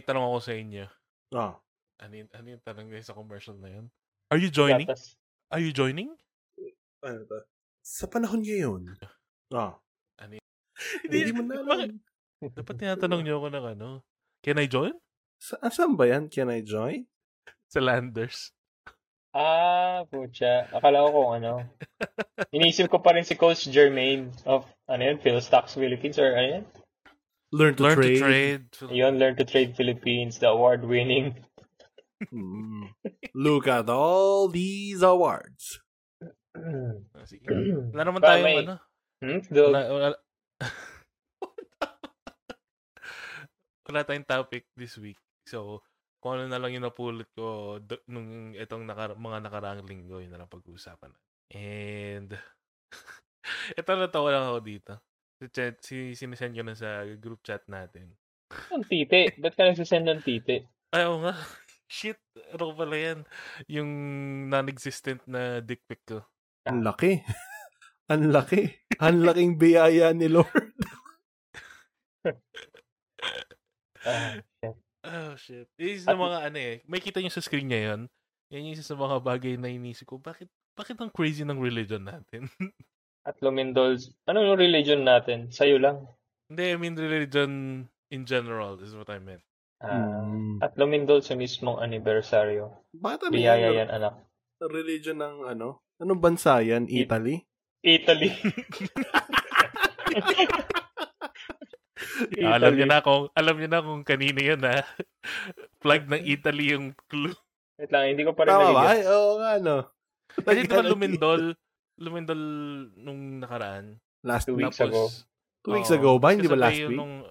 May tanong ako sa inyo. Ah. Ano yung, ano yung tanong niya sa commercial na yun? Are you joining? Gatas. Are you joining? Ano to? Sa panahon ngayon. Ah. Ano Hindi mo na alam. Dapat tinatanong niyo ako ng ano. Can I join? Sa, saan ba yan? Can I join? Sa Landers. Ah, pucha. Akala ko kung ano. Inisip ko pa rin si Coach Jermaine of, ano yun, Philstocks Philippines or ano yun? Learn to Learn trade. to trade. Yun, Learn to Trade Philippines, the award-winning. Hmm. Look at all these awards. Ah, Sige. Wala naman tayong may- ano. Hmm? Do, Wala, wala, wala tayong topic this week. So, kung ano na lang yung napulot ko d- nung itong nakara- mga nakaraang linggo, yun na lang pag-uusapan. And, ito natawa lang ako dito. Si, chat, si sinisend ko na sa group chat natin. ang tite. Ba't ka nagsisend ng tite? Ay, oo nga. Shit, ano pala yan? Yung non-existent na dick pic ko. Ang laki. Ang laki. Ang laking biyaya ni Lord. Ah, shit. Oh, shit. Isa sa mga ano eh. May kita nyo sa screen niya yun. Yan yung isa sa mga bagay na inisip ko. Bakit, bakit ang crazy ng religion natin? At Lumindol's, ano yung religion natin? Sa'yo lang. Hindi, I mean religion in general is what I meant. Ah, Hmm. At Lumindol sa mismong anibersaryo. Bakit ano Biyaya yan? yan, anak. Religion ng ano? Anong bansa yan? Italy? Italy. alam niyo na kung alam niyo na kung kanino yun ha. Flag ng Italy yung clue. Wait lang, hindi ko pa rin Tama ba? oo nga, no. Kasi di ba lumindol? Lumindol nung nakaraan. Last Two week. weeks ago. Two weeks ago ba? Hindi ba last week? Nung,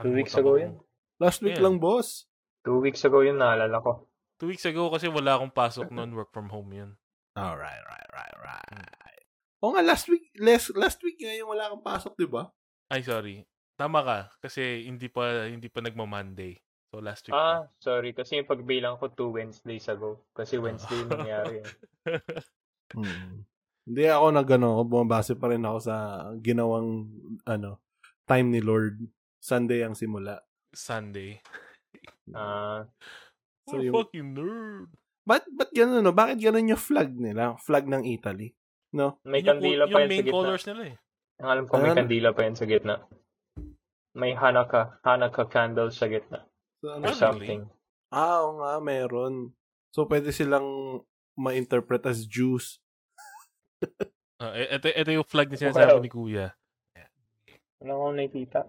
Two weeks ago yun. Last week Yeah. lang, boss. Two weeks ago yun, naalala ko. Two weeks ago kasi wala akong pasok noon. Work from home yun. Alright, right, right, right. Oo nga, last week, last, last week nga yung wala kang pasok, di ba? Ay, sorry. Tama ka. Kasi hindi pa hindi pa nagma-Monday. So, last week. Ah, sorry. Kasi yung pagbilang ko two Wednesdays ago. Kasi Wednesday yung nangyari. yun. Hmm. Hindi ako nag ano, bumabase pa rin ako sa ginawang ano, time ni Lord. Sunday ang simula. Sunday. Ah, So, What a yung- fucking nerd. Ba't, ba't ganun, no? Bakit ganun yung flag nila? Flag ng Italy? No? may Yun yung, kandila yung pa yan sa main gitna. colors nila eh. Ang alam ko may Ano? kandila pa yan sa gitna. May Hanukkah, Hanukkah candle sa gitna. So, ano? Or Ah, really? something. Ah, oo nga, meron. So, pwede silang ma-interpret as Jews. Ah, e- ito, ito yung flag na sinasabi ni Kuya. Wala akong nakikita.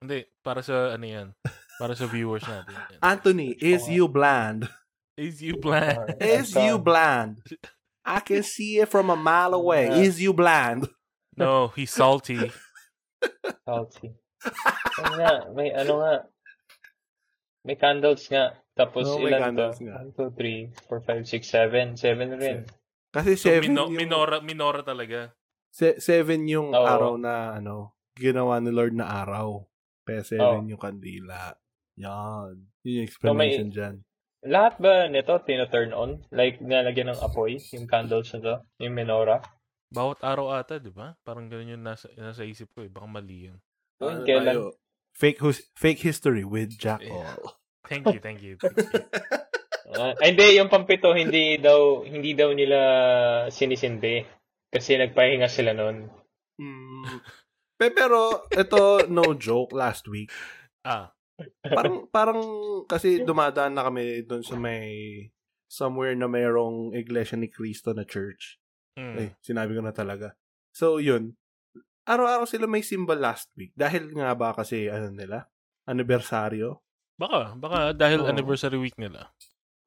Hindi, para sa ano yan. Para sa viewers natin. Yan. Anthony, is you bland? Is you? Alright. Is you bland? I can see it from a mile away. Yeah. Is you bland? No, he's salty. Salty. Ano nga, may ano nga. May candles nga. Tapos may ilan candles to? nga. 1, 2, 3, 4, 5, 6, 7. 7 rin. Kasi So, seven mino- yung, minora, minora talaga. se- seven yung Oo. araw na ano, ginawa ni Lord na araw. Kaya seven yung kandila. Yan. Yun yung explanation dyan. Lahat ba nito tino-turn on? Like, nalagyan ng apoy? Yung candles na to? Yung menorah? Bawat araw ata, di ba? Parang ganun yung nasa, nasa isip ko eh. Baka mali yun. Doon, Ano kailan? tayo? Fake, hus- fake history with Jack Yeah. All. Thank you, thank you. Thank you. Ah, ay, hindi, yung pampito, hindi daw, hindi daw nila sinisindi. Kasi nagpahinga sila noon. Mm. Pe- Pero, ito, no joke, last week. Ah, Parang, parang, kasi dumadaan na kami doon sa may, somewhere na mayroong Iglesia ni Cristo na church. mm. Eh, sinabi ko na talaga. So, yun. Araw-araw sila may symbol last week. Dahil nga ba kasi, ano nila? Anibersaryo. Baka, baka dahil Oo. anniversary week nila.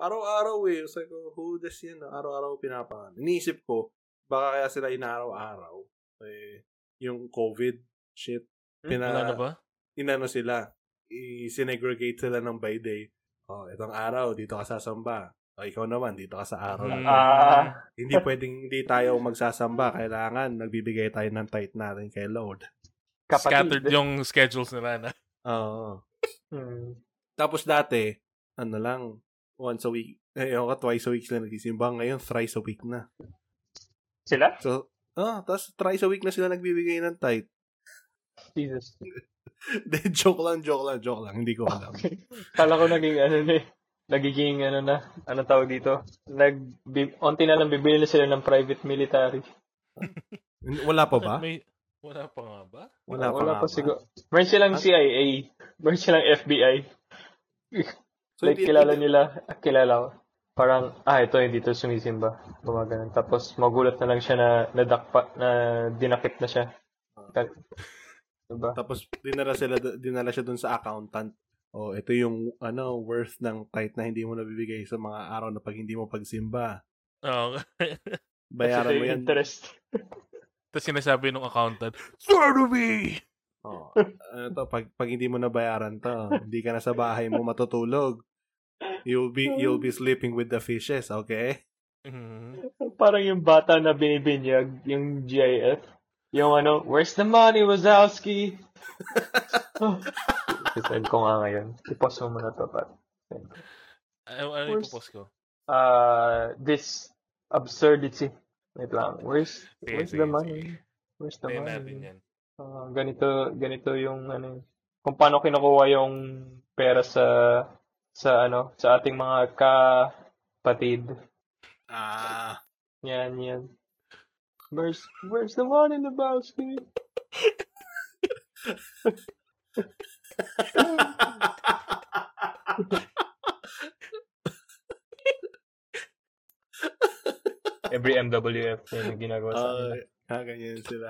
Araw-araw eh. Sabi ko, who does yan? Araw-araw pinapangan. Iniisip ko, baka kaya sila inaaraw-araw. Eh, yung COVID shit. Pina, Wala na ba? inano sila, i-segregate sila ng by day. Oh, itong araw, dito ka sasamba. O, ikaw naman, dito ka sa araw. Mm. Ah, Hindi pwedeng hindi tayo magsasamba. Kailangan nagbibigay tayo ng tithe natin kay Lord. Scattered yung schedules nila na. Oo. Hmm. Tapos dati, ano lang, once a week. Eh, ako twice a week sila nagsisimba. Ngayon, thrice a week na. Sila? So, ah, tapos thrice a week na sila nagbibigay ng tithe. Jesus. De, joke lang, joke lang, joke lang. Hindi ko alam. Kala ko naging ano na eh. Nagiging ano na, anong tawag dito? Nag, bi, onti na lang bibili na sila ng private military. Wala pa ba? May, wala pa nga ba? Wala, pa, Wala pa siguro. Meron silang? CIA. Meron silang FBI. So, like, kilala nila, kilala ko. Parang, ah, ito, hindi to sumisimba. Gumaganon. Tapos, magulat na lang siya na nadakpa, na dinakip na siya. Diba? Tapos dinala sila dinala siya dun sa accountant. Oh, ito yung ano worth ng kahit na hindi mo nabibigay sa mga araw na pag hindi mo pagsimba. Oo. Bayaran Kasi mo yan. interest. Tapos sinasabi ng accountant, Swear to me! Oh, ano to, pag, pag hindi mo nabayaran to, hindi ka na sa bahay mo matutulog. You'll be you'll be sleeping with the fishes, okay? Mhm. Parang yung bata na binibinyag, yung GIF. Yung ano, where's the money, Wazowski? Sisend ko nga ngayon. I-post mo muna to, Pat. Ano, ano yung post ko? Uh, this absurdity. Wait lang. Where's, where's the money? Where's the Tayo natin money? yan. Ah, ganito, ganito yung ano, kung paano kinukuha yung pera sa, sa ano, sa ating mga kapatid. Ah, Yan, yan. Where's, where's the money, Lebowski? Every MWF yung ginagawa sa kanila. ah, ganyan sila.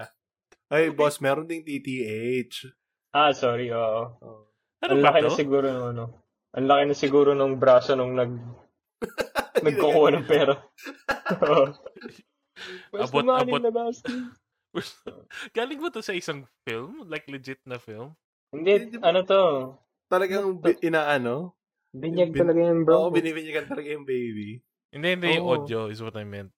Ay, boss, meron ding TTH. Ah, sorry, oo. Oh. Ano Ang ba laki to? na siguro ng ano. Ang laki na siguro ng braso nung nag nagkukuha ng pera. Oo. Where's Abot- the money, abot. Lebowski? Galing ba to sa isang film? Like legit na film? Hindi, ano to? Talagang bi- inaano? Binyag Bin- talaga yung Oo, bro. binibinyagan talaga yung baby. Hindi, hindi yung Oo. audio is what I meant.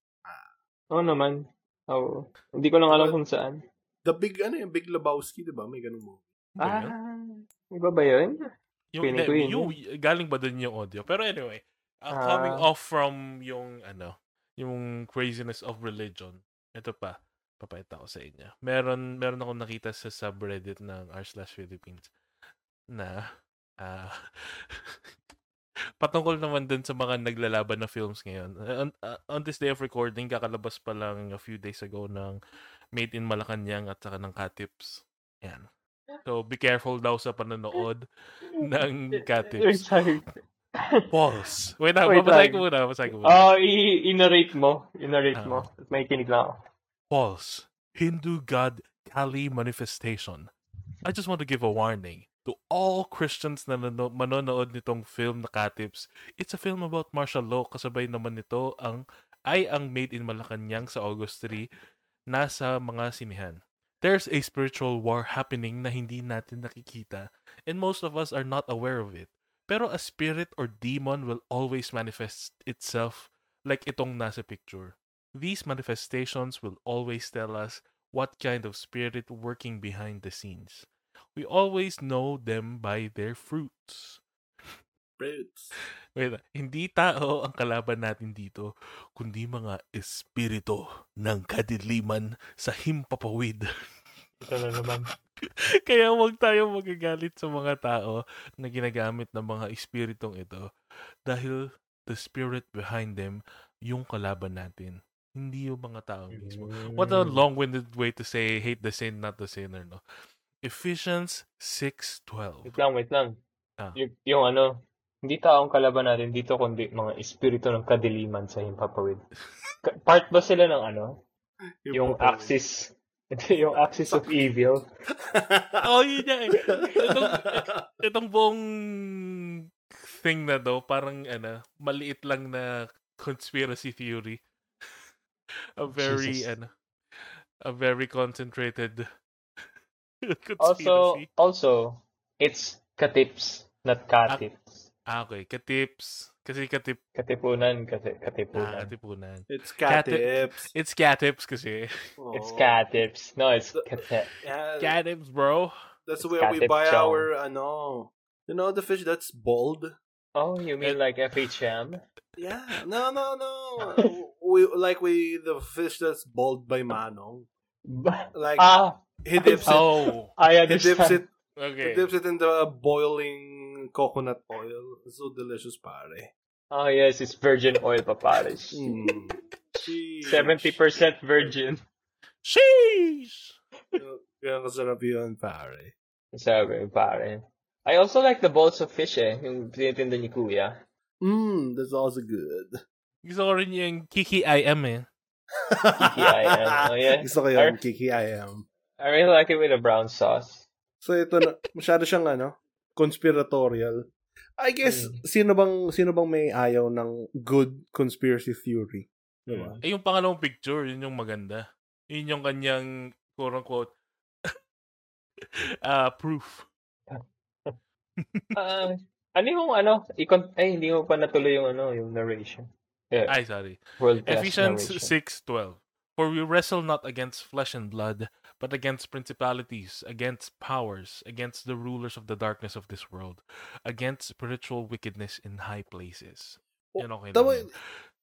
Oo naman. Oo. Hindi ko lang alam kung saan. The big, ano yung Big Lebowski, di ba? May ganun mo. Ba yun? Ah, iba ba yun? Yung, hindi, yun, yung, galing ba dun yung audio? Pero anyway, uh, Ah. coming off from yung, ano, yung craziness of religion, ito pa, papayata ko sa inyo. Meron, meron akong nakita sa subreddit ng r slash Philippines na, ah, patungkol naman dun sa mga naglalaban na films ngayon. Uh, On, uh, on this day of recording, kakalabas pa lang a few days ago ng Made in Malacanang at saka ng Katips. Yan. So, be careful daw sa panonood ng Katips. Pause. Wait lang. ko muna, babasahin ko muna. Oh, i- i-narrate mo. I-narrate Ah. mo. May kinig lang ako. Pause. Hindu god Kali manifestation. I just want to give a warning to all Christians na manonood nitong film na Katips. It's a film about martial law. Kasabay naman nito ang ay ang Made in Malacanang sa August 3 nasa mga sinihan. There's a spiritual war happening na hindi natin nakikita and most of us are not aware of it. Pero a spirit or demon will always manifest itself like itong nasa picture. These manifestations will always tell us what kind of spirit working behind the scenes. We always know them by their fruits. Fruits. Wait, hindi tao ang kalaban natin dito, kundi mga espiritu ng kadiliman sa himpapawid. Ito na naman. Kaya huwag tayo magagalit sa mga tao na ginagamit ng mga espiritong ito dahil the spirit behind them yung kalaban natin. Hindi yung mga tao mismo. What a long-winded way to say hate the sin, not the sinner, no? Ephesians 6.12. Wait lang, wait lang. Ah. Yung, yung ano, hindi taong kalaban natin dito, kundi mga espiritu ng kadiliman sa himpapawid. Part ba sila ng ano? Yung axis. Yung axis of evil. oh, yun yan. eh. Itong, itong buong thing na do, parang ano, maliit lang na conspiracy theory. A very, Jesus. ano, a very concentrated Also, conspiracy. also, it's katips, not katips. Ah, okay. Katips. Kasi katip, Katipunan, kasi ah, katipunan. katipunan. It's Cat- cat-tips. It's catips kasi. It's Oh. katips. No, it's katip. Yeah, Catips, bro. that's It's where we buy chong. our, ano, you know the fish that's bold? Oh, you mean like FHM? Yeah. No, no, no. we Like we, the fish that's boiled by Manong. Like, ah, he dips it, Oh. I understand. he dips it, Okay. he Dips it in the boiling coconut oil. It's so delicious, pare. Oh yes, it's virgin oil pa pare. Mm. 70% virgin. Sheesh! Kaya kasarap yun, pare. Sabi, pare. I also like the balls of fish eh, yung tinitinda ni Kuya. Mm, that's also good. Gusto ko rin yung Kiki IM eh. Kiki-I-M. Oh, yeah. Gusto ko yun, Kiki I am. I really like it with a brown sauce. So ito na, masyado siyang ano, conspiratorial. I guess, Mm. sino bang sino bang may ayaw ng good conspiracy theory? Diba? Eh, yung pangalawang picture, yun yung maganda. Yun yung kanyang, quote-unquote, ah proof. Ah, ano yung ano, ikon ay hindi mo pa natuloy yung ano, yung narration. Yeah, Ay, sorry. world Ephesians narration. 6.12 For we wrestle not against flesh and blood, but against principalities, against powers, against the rulers of the darkness of this world, against spiritual wickedness in high places. Yan okay Tama,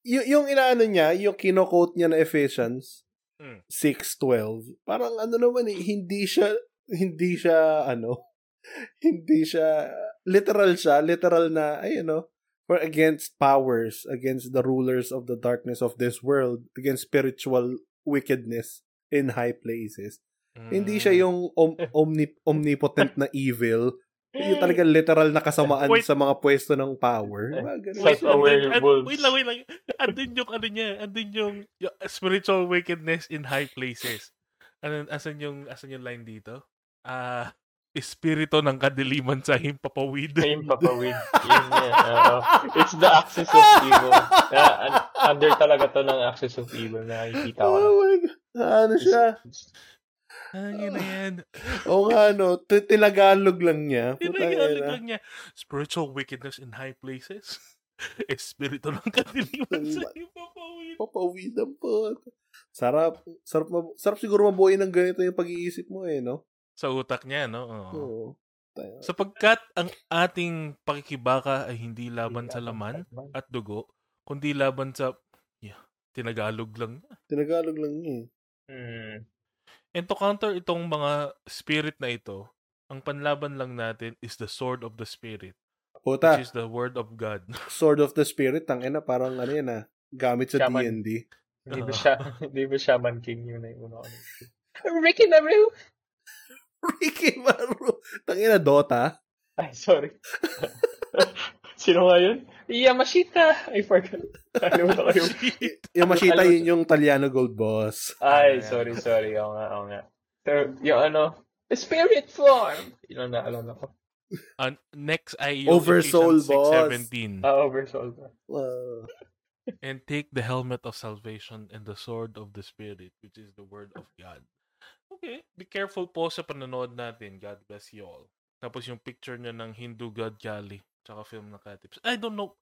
y- yung inaano niya, yung kino-quote niya na Ephesians Mm. 6.12, parang ano naman eh, hindi siya, hindi siya, ano, hindi siya, literal siya, literal na, ay, ano, for against powers, against the rulers of the darkness of this world, against spiritual wickedness in high places. Hindi siya Mm. yung om- omni- omnipotent na evil, yung talaga literal na kasamaan Wait. sa mga pwesto ng power. Wait, Self-aware wolves. Wait lang, wait lang. Andun yung, ano niya, andun yung, yung spiritual wickedness in high places. Ano, asan yung, asan yung line dito? Ah, espiritu ng kadiliman sa himpapawid. Yung papawid. Yun oo. it's the axis of evil. Un- under talaga to ng axis of evil na nakikita ko. Oh my God. Ano siya? Yun na yan? O nga, no. Tinagalog lang niya. Tinagalog ina. lang niya. Spiritual wickedness in high places. espiritu ng kadiliman sa himpapawid. Papawidan po. Sarap. Sarap, mab- sarap siguro mabuhay ng ganito yung pag-iisip mo eh, no? Sa utak niya, no? Oo. Oo. Sapagkat ang ating pakikibaka ay hindi laban sa laman at dugo, kundi laban sa yeah, tinagalog lang. Tinagalog lang niya eh. Hmm. And to counter itong mga spirit na ito, ang panlaban lang natin is the sword of the spirit, Puta, which is the word of God. Sword of the Spirit, ang ina, parang ano yan ah. Gamit sa Shaman. D&D. Hindi ba siya, hindi ba Shaman King yun na yung una? Ricky Naru! Ricky Maru. Tangina, Dota. Ay, sorry. Sino nga yun? Yamashita! I forgot. Kalimutan ko yung... Yung Mashita, Alam- yun yung Taliano Gold Boss. Ay, sorry, sorry. Oo nga, oo nga. So, yung ano, spirit form! Yun ang naalala ko. Uh, next ay yung Oversoul, boss. 6:17. Ah, oversoul ba? Uh, And take the helmet of salvation and the sword of the Spirit, which is the word of God. Okay. Be careful po sa panonood natin. God bless you all. Tapos yung picture niya ng Hindu God Kali, tsaka film na Katips. I don't know.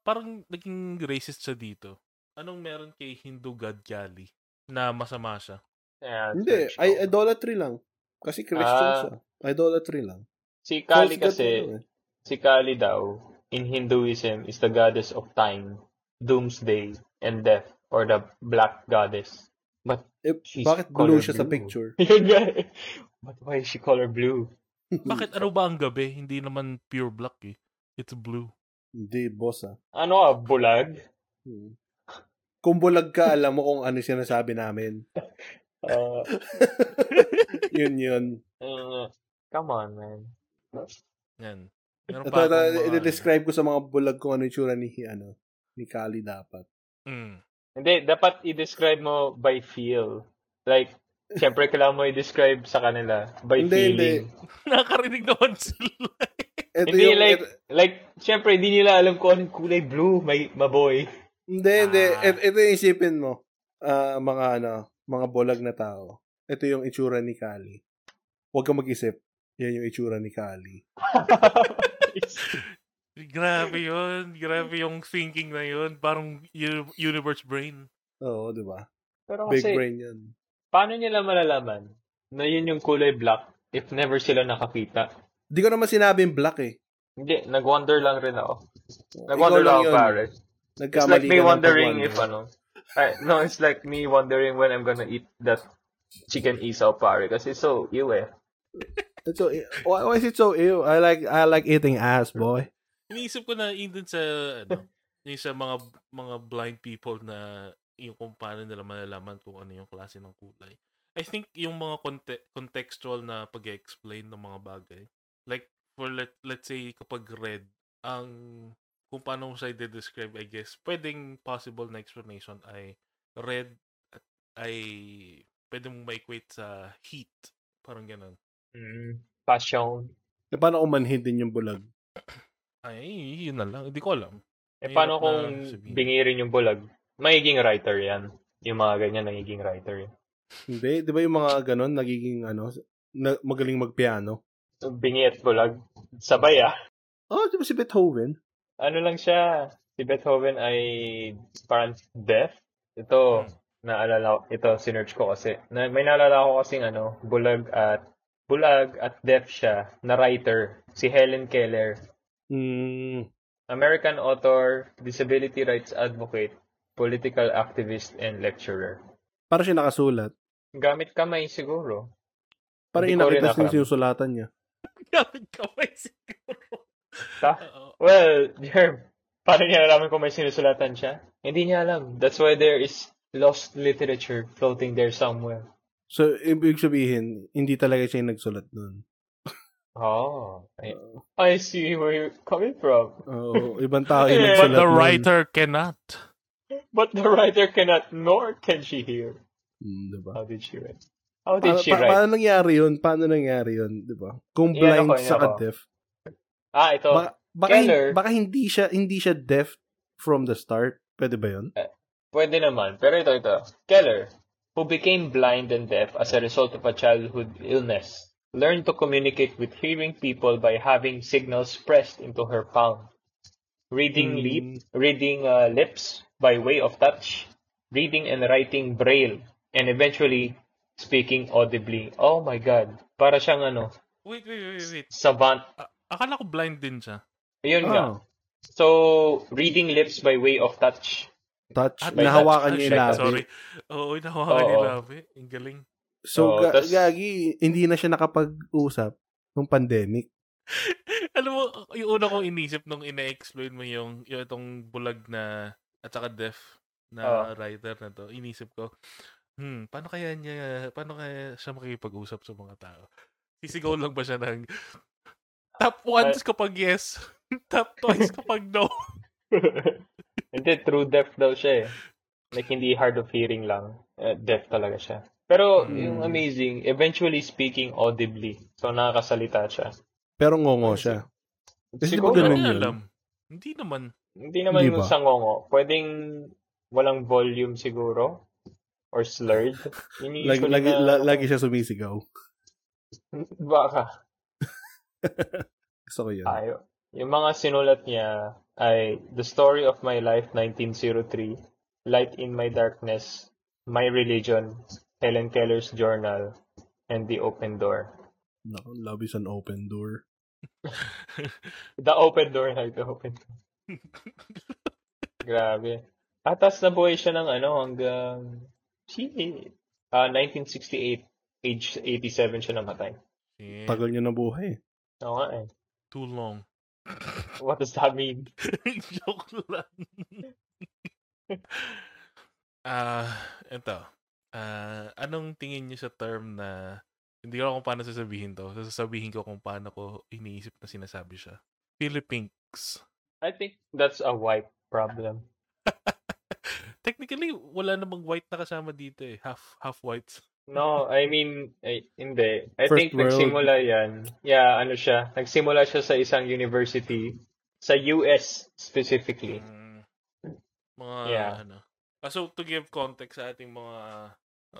Parang naging racist siya dito. Anong meron kay Hindu God Kali na masama siya? Yeah, hindi, ay, idolatry lang. Kasi Christian Ah. siya. Idolatry lang. Si Kali god kasi, ano eh. si Kali daw, in Hinduism, is the goddess of time, doomsday, and death, or the black goddess. But, Eh, She's bakit color blue siya sa blue. picture? yun nga eh. But why is she color blue? Bakit ano ba ang gabi? Hindi naman pure black eh. It's blue. Hindi, boss ah. Ano ah, bulag? Hmm. Kung bulag ka, alam mo kung ano sinasabi namin. Uh, yun yun. uh, come on, man. Yan. Meron Ito, pa ito, mga- i-describe ko sa mga bulag kung ano yung tsura ni, ano, ni Kali dapat. Mm. Hindi, dapat i-describe mo by feel. Like, syempre kailangan mo i-describe sa kanila by Hindi, feeling. Nakakarinig naman sila. Ito Hindi, yung, like, ito- like, syempre, hindi nila alam kung anong kulay blue, may maboy. hindi, hindi. Ah. Ito, ito yung isipin mo. Ah, mga, ano, mga bulag na tao. Ito yung itsura ni Kali. Huwag kang mag-isip. Yan yung itsura ni Kali. Grabe yun. Grabe yung thinking na yun. Parang uni- universe brain. Oo, di ba? Pero Big kasi, brain yan. paano nila malalaman na yun yung kulay black if never sila nakakita? Di ko naman sinabing black eh. Hindi, nag-wonder lang rin ako. Ikaw Nag-wonder lang ako, yun. pare. It's like me wondering pag-wonder. if ano. Ay, no, it's like me wondering when I'm gonna eat that chicken isaw, pare. Kasi so, ew eh. It's so, why, why is it so ew? I like I like eating ass, boy. Iniisip ko na yun dun sa, ano, yung sa mga, mga blind people na yung kung paano nila malalaman kung ano yung klase ng kulay. I think yung mga conte- contextual na pag explain ng mga bagay. Like, for let, let's say, kapag red, ang kung paano siya i-describe, I guess, pwedeng possible na explanation ay red at ay pwede mong ma-equate sa heat. Parang ganun. Mm, passion. E paano kung manhid din yung bulag? Ay, yun na lang. Hindi ko alam. Eh, paano kung bingirin yung bulag? Magiging writer yan. Yung mga ganyan, nagiging writer yan. Hindi, di ba yung mga ganon, nagiging ano, na, magaling magpiano? Bingi at bulag. Sabay ah. Oh, di ba si Beethoven? Ano lang siya, si Beethoven ay parang deaf. Ito, naalala ko, ito, sinerch ko kasi. Na, may naalala ko kasing ano, bulag at, bulag at deaf siya, na writer, si Helen Keller. Hmm. American author, disability rights advocate, political activist, and lecturer. Para siya nakasulat. Gamit kamay siguro. Para Hindi ko rin inakita yung sinusulatan niya. Gamit kamay siguro. Ta- Oo. Well, Jerm, paano niya nalaman kung may sinusulatan siya? Hindi niya alam. That's why there is lost literature floating there somewhere. So, ibig sabihin, hindi talaga siya yung nagsulat nun. Oh, I, I see where you're coming from. Oo, ibang tao yung Yeah, nagsulat But the nun. writer cannot. But the writer cannot, nor can she hear. Hmm, diba? How did she write? How did Paano, she pa- write? paano nangyari yun? Paano nangyari yun? Di ba? Kung blind ako, yan sa ako. deaf. Ah, ito. Baka, baka, hin- Keller. baka hindi siya hindi siya deaf from the start. Pwede ba yun? Pwede naman. Pero ito, ito. Keller, who became blind and deaf as a result of a childhood illness, learned to communicate with hearing people by having signals pressed into her palm. Reading Hmm. lip, reading uh, lips by way of touch, reading and writing braille, and eventually speaking audibly. Oh my God. Para siyang ano, Wait, wait, wait, wait. savant. A- akala ko blind din siya. Ayun nga. Oh, So, reading lips by way of touch. touch. Ah, nahawakan niya yung labi. Sorry. Oo, nahawakan yung Oo. labi. Ang galing. So, Oo, ga- tas- gagi, hindi na siya nakapag-usap nung pandemic. Alam mo, yung una kong inisip nung ina-explain mo yung, yung itong bulag na at saka deaf na writer na to, inisip ko, hmm, paano kaya niya, paano kaya siya makikipag-usap sa mga tao? Sisigaw lang ba siya ng tap once kapag yes, tap twice kapag no? Hindi, true deaf daw siya eh. Like, hindi hard of hearing lang. Eh, deaf talaga siya. Pero, Hmm. yung amazing, eventually speaking audibly. So, nakakasalita siya. Pero ngongo siya. Kasi ba Siguro, ganun Hindi yun? alam. Hindi naman. hindi naman Hindi ba? sa ngongo. Pwedeng walang volume siguro. Or slurred. Yun yung Lagi, lagi, na- la- lagi siya sumisigaw. Baka. Gusto ko yun. Ayo. Yung mga sinulat niya ay The Story of My Life 1903, Light in My Darkness, My Religion, Helen Keller's Journal, and The Open Door. Naku, love is an open door. The Open Door, like the Open Door. Grabe. Atas na buhay siya ng ano hanggang shit. Ah, 1968. Age 87 siya namatay. Yeah, Tagal niya na buhay. Oo nga eh. too long. What does that mean? Joke lang. Ah, ito. Ah, anong tingin niyo sa term na hindi ko alam kung paano sasabihin to. Sasabihin ko kung paano ko iniisip na sinasabi siya. Philippines. I think that's a white problem. Technically, wala namang white na kasama dito eh. Half half whites. No, I mean, ay, hindi. I First think world. nagsimula yan. Yeah, ano siya. Nagsimula siya sa isang university. Sa US, specifically. Mm, mga Yeah. ano. Ah, so to give context sa ating mga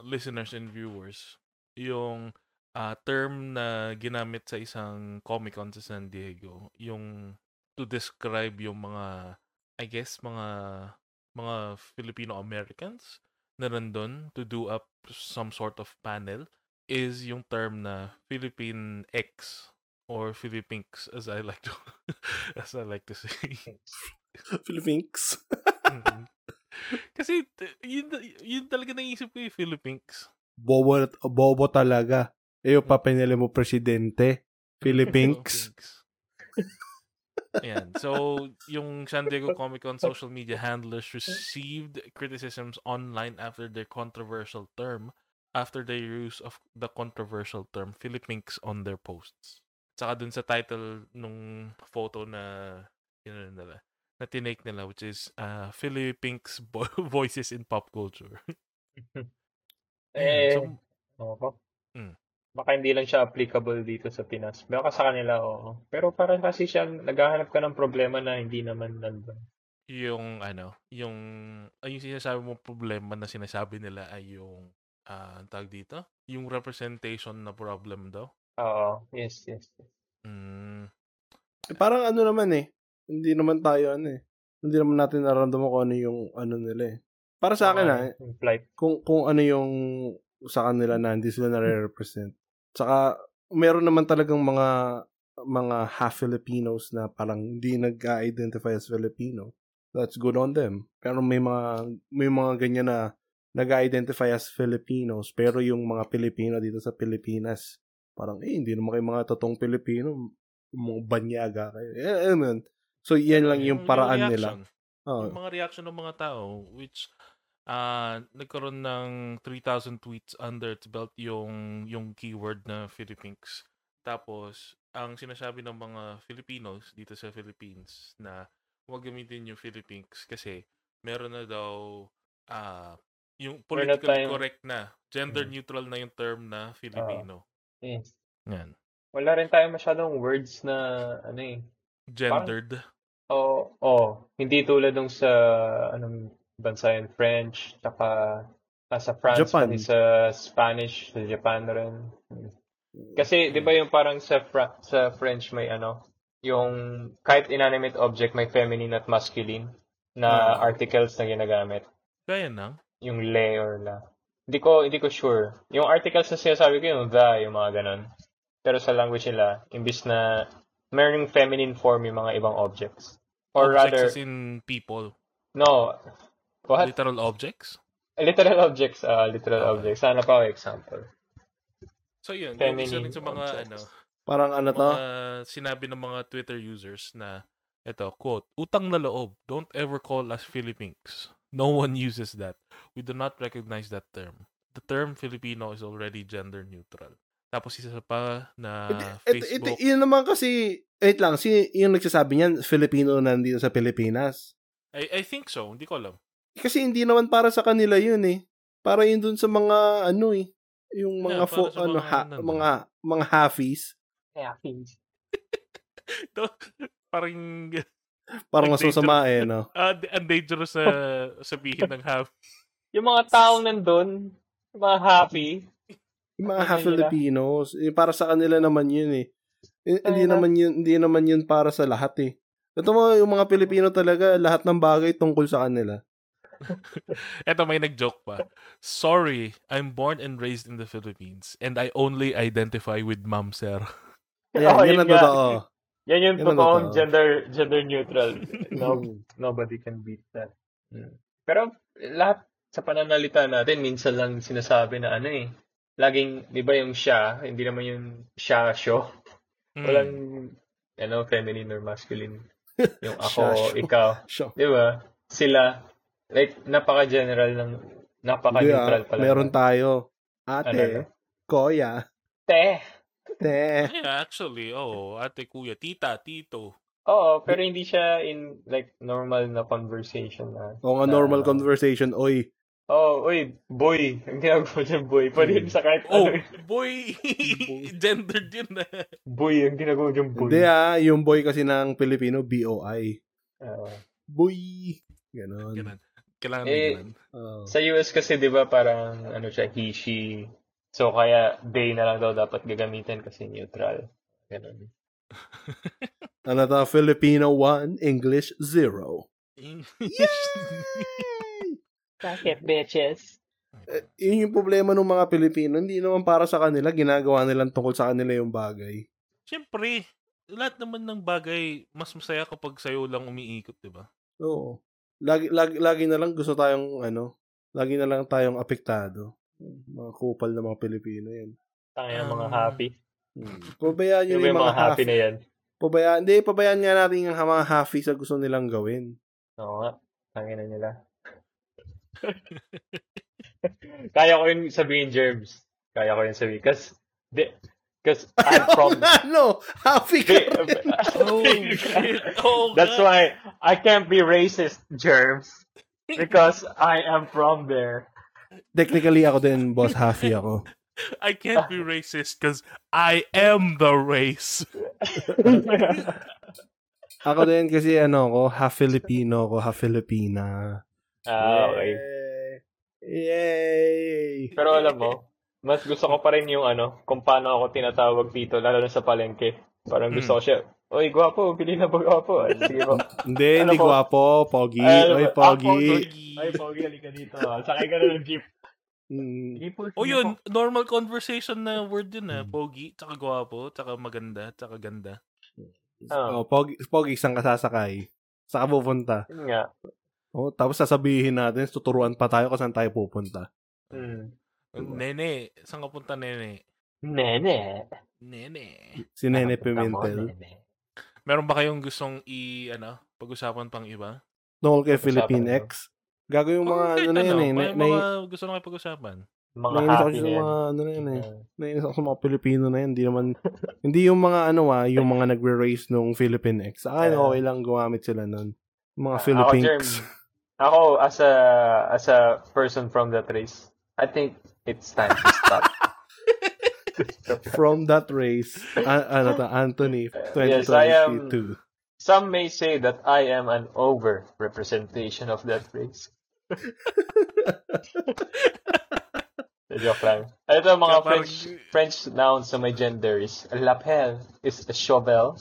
listeners and viewers, yung ah, term na ginamit sa isang Comic-Con sa San Diego, yung to describe yung mga I guess mga mga Filipino Americans na nandun to do up some sort of panel is yung term na Philippine X or Philippinks as I like to as I like to say. Philippines. Mhm. Kasi yun, yun talaga naisip ko yung Philippines. Bobo, bobo talaga. Iyo pa pinili mo presidente. Philippines. Ayan. So, yung San Diego Comic Con social media handlers received criticisms online after their controversial term, after their use of the controversial term Philippines on their posts. Tsaka dun sa title nung photo na, yun nila, na tinake nila, which is uh, Philippines Voices in Pop Culture. Eh, so. Mm. Baka hindi lang siya applicable dito sa Pinas. Baka sa kanila, oo. Pero para kasi siya, naghahanap ka ng problema na hindi naman nandun. yung ano, yung ay yung sinasabi mo problema na sinasabi nila ay yung ah ang tawag dito, yung representation na problem daw. Oo, yes, yes. yes. Mm, Eh, parang ano naman eh. Hindi naman tayo ano eh. Hindi naman natin nararamdaman kung ano yung ano nila eh. Para sa akin ah, flight. kung kung ano yung sa kanila na hindi sila nare-represent. Tsaka meron naman talagang mga mga half Filipinos na parang hindi nag-identify as Filipino. That's good on them. Pero may mga may mga ganyan na nag-identify as Filipinos pero yung mga Pilipino dito sa Pilipinas parang eh hindi naman kayo mga totoong Pilipino mga banyaga kayo. Eh, yun. So yan lang yung, paraan nila. reaction. Oh. Yung mga reaction ng mga tao which ah nagkaroon ng 3,000 tweets under its belt yung yung keyword na Philippines. Tapos ang sinasabi ng mga Filipinos dito sa Philippines na huwag gamitin yung Philippines kasi meron na daw ah yung time- correct na gender Mm. neutral na yung term na Filipino. Yes. Yan. Wala rin tayo masyadong words na, ano eh. Gendered. Oo, oh, hindi tulad nung sa, anong bansa yun, French, tsaka ah, sa France, Japan. pati sa Spanish, sa Japan rin. Kasi, di ba yung parang sa, Fra- sa French may ano, yung kahit inanimate object may feminine at masculine na Ah. articles na ginagamit. Kaya nang. Yung le or la. Hindi ko, hindi ko sure. Yung articles na sinasabi ko yung the, yung mga ganon. Pero sa language nila, imbis na meron yung feminine form yung mga ibang objects. Or Objects rather, as in people. no. What? Literal objects? Literal objects. ah literal Okay. objects. Sana pa ako example. So yun, yung Feminine isa rin sa mga objects. ano, Parang ano to? mga sinabi ng mga Twitter users na ito, quote, utang na loob, don't ever call us Philippines. No one uses that. We do not recognize that term. The term Filipino is already gender neutral. Tapos isa pa na Ito, ito, Ah, Facebook. yun naman kasi, wait lang, si, yung nagsasabi niyan, Filipino na nandito sa Pilipinas. I, I think so, hindi ko alam. Kasi hindi naman para sa kanila yun eh. Para yun dun sa mga, ano eh, yung mga, Yeah, fo, ano, mga ha, nandun. mga, mga halfies. Yeah, please. Parang Parang Like masusama eh, no? ah, ang dangerous na sabihin ng half. Yung mga taong nandun, yung mga happy, Yung mga Ano half nila? Filipinos, eh, para sa kanila naman yun eh. Eh, Hindi naman yun, hindi naman yun para sa lahat eh. Ito mga, yung mga Pilipino talaga, lahat ng bagay tungkol sa kanila. Eto, may nag-joke pa. Sorry, I'm born and raised in the Philippines and I only identify with ma'am, sir. Ayan, Oo, yun yun ang nga. totoo. yan yung ang totoong totoo. gender gender neutral. No, nobody can beat that. Mm. Pero lahat sa pananalita natin, minsan lang sinasabi na ano eh. Laging, di ba yung siya, hindi naman yung siya show. Mm. Walang, ano, feminine or masculine. Yung ako, Siya ikaw. Di ba? Sila, like, napaka-general ng, napaka-neutral ah, pala. meron tayo. Ano, Ate, ano? Koya, Te. Te. Yeah, actually, oh, ate, kuya, tita, tito. Oo, pero hindi siya in, like, normal na conversation na. O nga na, normal ano. conversation, oy. Oh, uy, boy. Ang ginagawa mo dyan, boy. Pwede yun sa kahit Oh, ano. boy! Gendered yun na. Boy, ang ginagawa mo dyan, boy. Hindi ah, yung boy kasi ng Pilipino, B-O-I. Oo. Boy. Ganon. Ganun. Kailangan Eh, ganun. Oo. Sa US kasi, di ba, parang, ano siya, he, she. So, kaya, they na lang daw dapat gagamitin kasi neutral. Ganun. ano to, Filipino 1, English 0. Bakit, bitches? Eh, yun yung problema ng mga Pilipino. Hindi naman para sa kanila, ginagawa nilang tungkol sa kanila yung bagay. Siyempre, lahat naman ng bagay, mas masaya kapag sa'yo lang umiikot, di ba? Oo. Lagi, lagi, lagi na lang gusto tayong, ano, lagi na lang tayong apektado. Mga kupal na mga Pilipino yan. Tangin ng mga Um, happy. Hmm. Pabayaan nyo Yung yung mga happy na yan. Pabayaan, hindi, pabayaan nga natin yung mga happy sa gusto nilang gawin. Oo nga. Tangin na nila. Kaya ko yun sabihin, Germs. Kaya ko yun sabihin. Kasi, di, Because I'm from... ano? Happy ka. Oh. That's why I can't be racist, Germs. Because I am from there. Technically, ako din, boss, happy ako. I can't be racist because I am the race. Ako din kasi ano ko, half Filipino ko, half Filipina. ah, okay. Yay! Yay! Pero alam mo, mas gusto ko pa rin yung ano, kung paano ako tinatawag dito, lalo na sa palengke. Parang gusto ko siya, Oy, gwapo, pili na ba gwapo? Ay, Sige po. Hindi, Ano hindi po? gwapo. Pogi. Ay, ano Oy, ba? pogi. Pogi. Ay, pogi, halika dito. Sakay ka na ng jeep. Mm, po, O yun, po. normal conversation na word yun Hmm. ah. Pogi, tsaka gwapo, tsaka maganda, tsaka ganda. Ah, oh, pogi, pogi, saan ka sasakay? Saan ka pupunta? yun nga. Oh, tapos sasabihin natin, tuturuan pa tayo kung saan tayo pupunta. Nene, saan ka punta nene? Nene. Nene. Si Nene Pimentel. nene. Meron ba kayong gustong i, ano, pag-usapan pang iba? Tungkol kay Philippine mo. X. Gago yung mga ano na yun eh. may na, mga gusto na kayo pag-usapan. Mga nainis ako happy na mga ano na yun eh. Ah. Nainis ako sa mga Pilipino na yun. Hindi naman, hindi yung mga ano ah, yung mga nagre-race nung Philippine X. Sa akin, Ah. okay lang gumamit sila nun. Mga Ako, Philippines. Germ, ako, as a, as a person from that race, I think it's time to stop. From that race, a- ano to, Anthony, 2022. Yes, I am- Some may say that I am an over representation of that race. Joke lang. Ito mga Kaya French French nouns sa may gender is lapel is a shovel,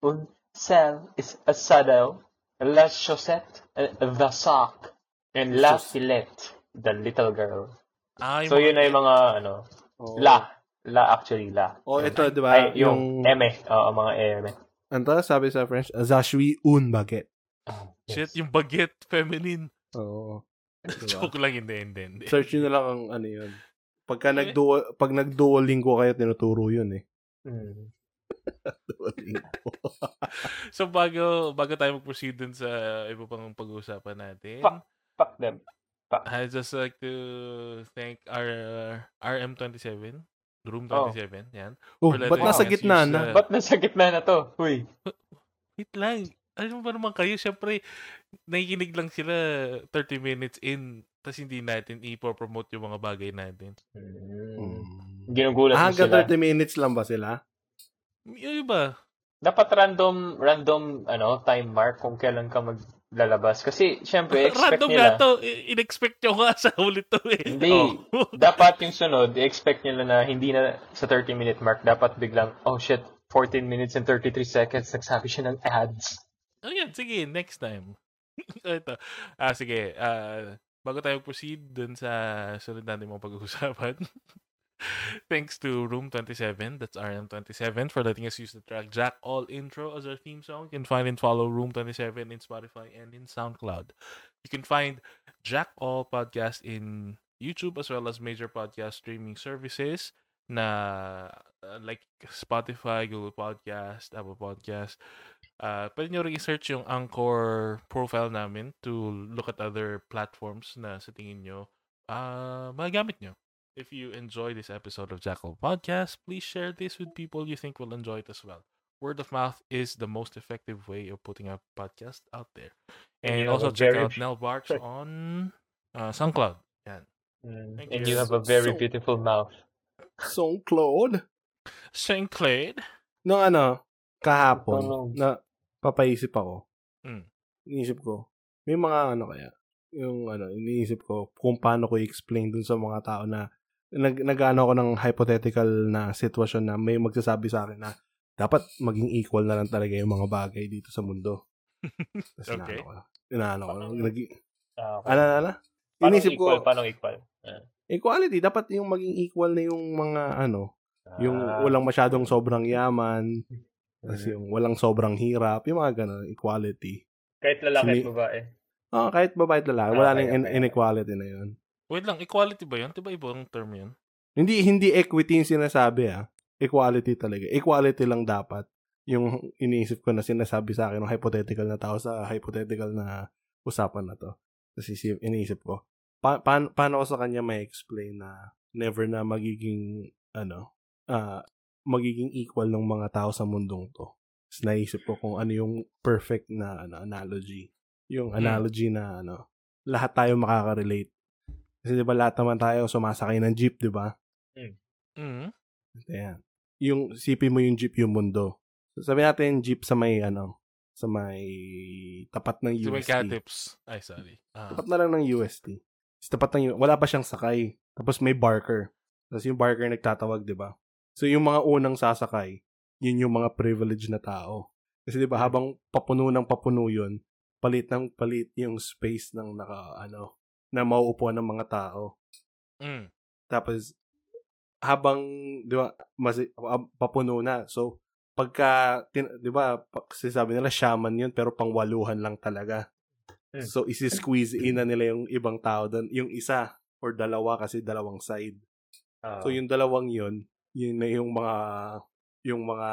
un sel is a saddle, la chaussette the sock, and la filette the little girl. Ah, yung So mga- yun ay mga ano, Oh. la, la actually la. Oh, ito, di ba? Ay, yung, eme, oo, mga eme. Ano to, sabi sa French, suis un baguette. Shit, yung baguette feminine. Oo. Diba? Joke lang, hindi, hindi, hindi. Search nyo na lang ang ano yun. Pagka Eh. nag pag nag-duolingo kayo, tinuturo yun eh. Mm. Duolingo. So, bago, bago tayo mag-proceed dun sa iba pang pag-uusapan natin, Fuck. Fuck them. I just like to thank our RM27, Room Oh. 27, yan. oh, For letting ba't nasa gitna use na? the- Ba't nasa gitna na to? Huy. Wait lang. Alam mo ba naman kayo, syempre, nakikinig lang sila 30 minutes in, tapos hindi natin i-promote yung mga bagay natin. Mm. Ginugulat mo Hanggang sila. 30 minutes lang ba sila? Yung iba, Dapat random, random, ano, time mark kung kailan ka maglalabas. Kasi, syempre, expect random nila. nga to. In-expect nyo nga sa ulit to eh. Hindi. Oh. dapat yung sunod, i-expect nila na hindi na sa 30 minute mark, dapat biglang, oh shit, 14 minutes and 33 seconds, nagsabi siya ng ads. Oh yan, sige, next time. Ito. Ah, sige. Ah, bago tayo proceed dun sa sunod natin mga pag-uusapan. Thanks to Room 27, that's RM27, for letting us use the track Jack All Intro as our theme song. You can find and follow Room 27 in Spotify and in SoundCloud. You can find Jack All Podcast in YouTube as well as major podcast streaming services na uh, like Spotify, Google Podcast, Apple Podcast, Uh, pwede nyo rin i-search yung Anchor profile namin to look at other platforms na sa tingin nyo uh, magagamit nyo. If you enjoy this episode of Jackal Podcast, please share this with people you think will enjoy it as well. Word of mouth is the most effective way of putting a podcast out there. And And also check very- out Nell Barks on uh, SoundCloud. Yan. Thank and you. you have a very So- beautiful mouth. St. Claude. Nung ano, kahapon, Ano? na papaisip ako. Mm. Iniisip ko, may mga ano kaya, yung ano, iniisip ko kung paano ko i-explain dun sa mga tao na nag, nag-ano ako ng hypothetical na sitwasyon na may magsasabi sa akin na dapat maging equal na lang talaga yung mga bagay dito sa mundo. Tapos Okay. inaano ko. Inaano ko. Nag, Ah, okay. ano, ano, Inisip equal? ko, Paano equal? Ah. equality, dapat yung maging equal na yung mga ano, yung Ah. walang masyadong sobrang yaman, kasi Mhm. yung walang sobrang hirap, yung mga ganun, equality. Kahit lalaki at babae. Ah, kahit babae at lalaki, Ah, wala okay, in- okay. inequality na yun. Wait lang, equality ba yun? Diba ibang term yun? Hindi hindi equity yung sinasabi ah. Equality talaga. Equality lang dapat yung iniisip ko na sinasabi sa akin ng hypothetical na tao sa hypothetical na usapan na to. Kasi iniisip ko, pa- pa- paano ko sa kanya may explain na never na magiging ano, uh, magiging equal ng mga tao sa mundong to. Tapos naisip ko kung ano yung perfect na ano, analogy. Yung hmm. analogy hmm. na ano, lahat tayo makaka-relate. Kasi 'di ba lahat naman tayo sumasakay ng jeep, 'di ba? Mm. Ayan. Yung sipi mo yung jeep yung mundo. So, sabi natin jeep sa may ano, sa may tapat ng UST. Sa may catips. Ay, sorry. Ah. Tapat na lang ng UST. Sa tapat ng wala pa siyang sakay. Tapos may barker. Tapos yung barker nagtatawag, 'di ba? So yung mga unang sasakay, yun yung mga privileged na tao. Kasi 'di ba habang papuno ng papuno yun, palit ng palit yung space ng naka ano na mauupuan ng mga tao. Mm. Tapos habang 'di ba mas papuno na. So pagka, tin, di ba, sabi nila shaman yun, pero pangwaluhan lang talaga. Hmm. So, isi-squeeze in na nila yung ibang tao doon. Yung isa or dalawa kasi dalawang side. Uh, so, yung dalawang yun, yun na yung mga yung mga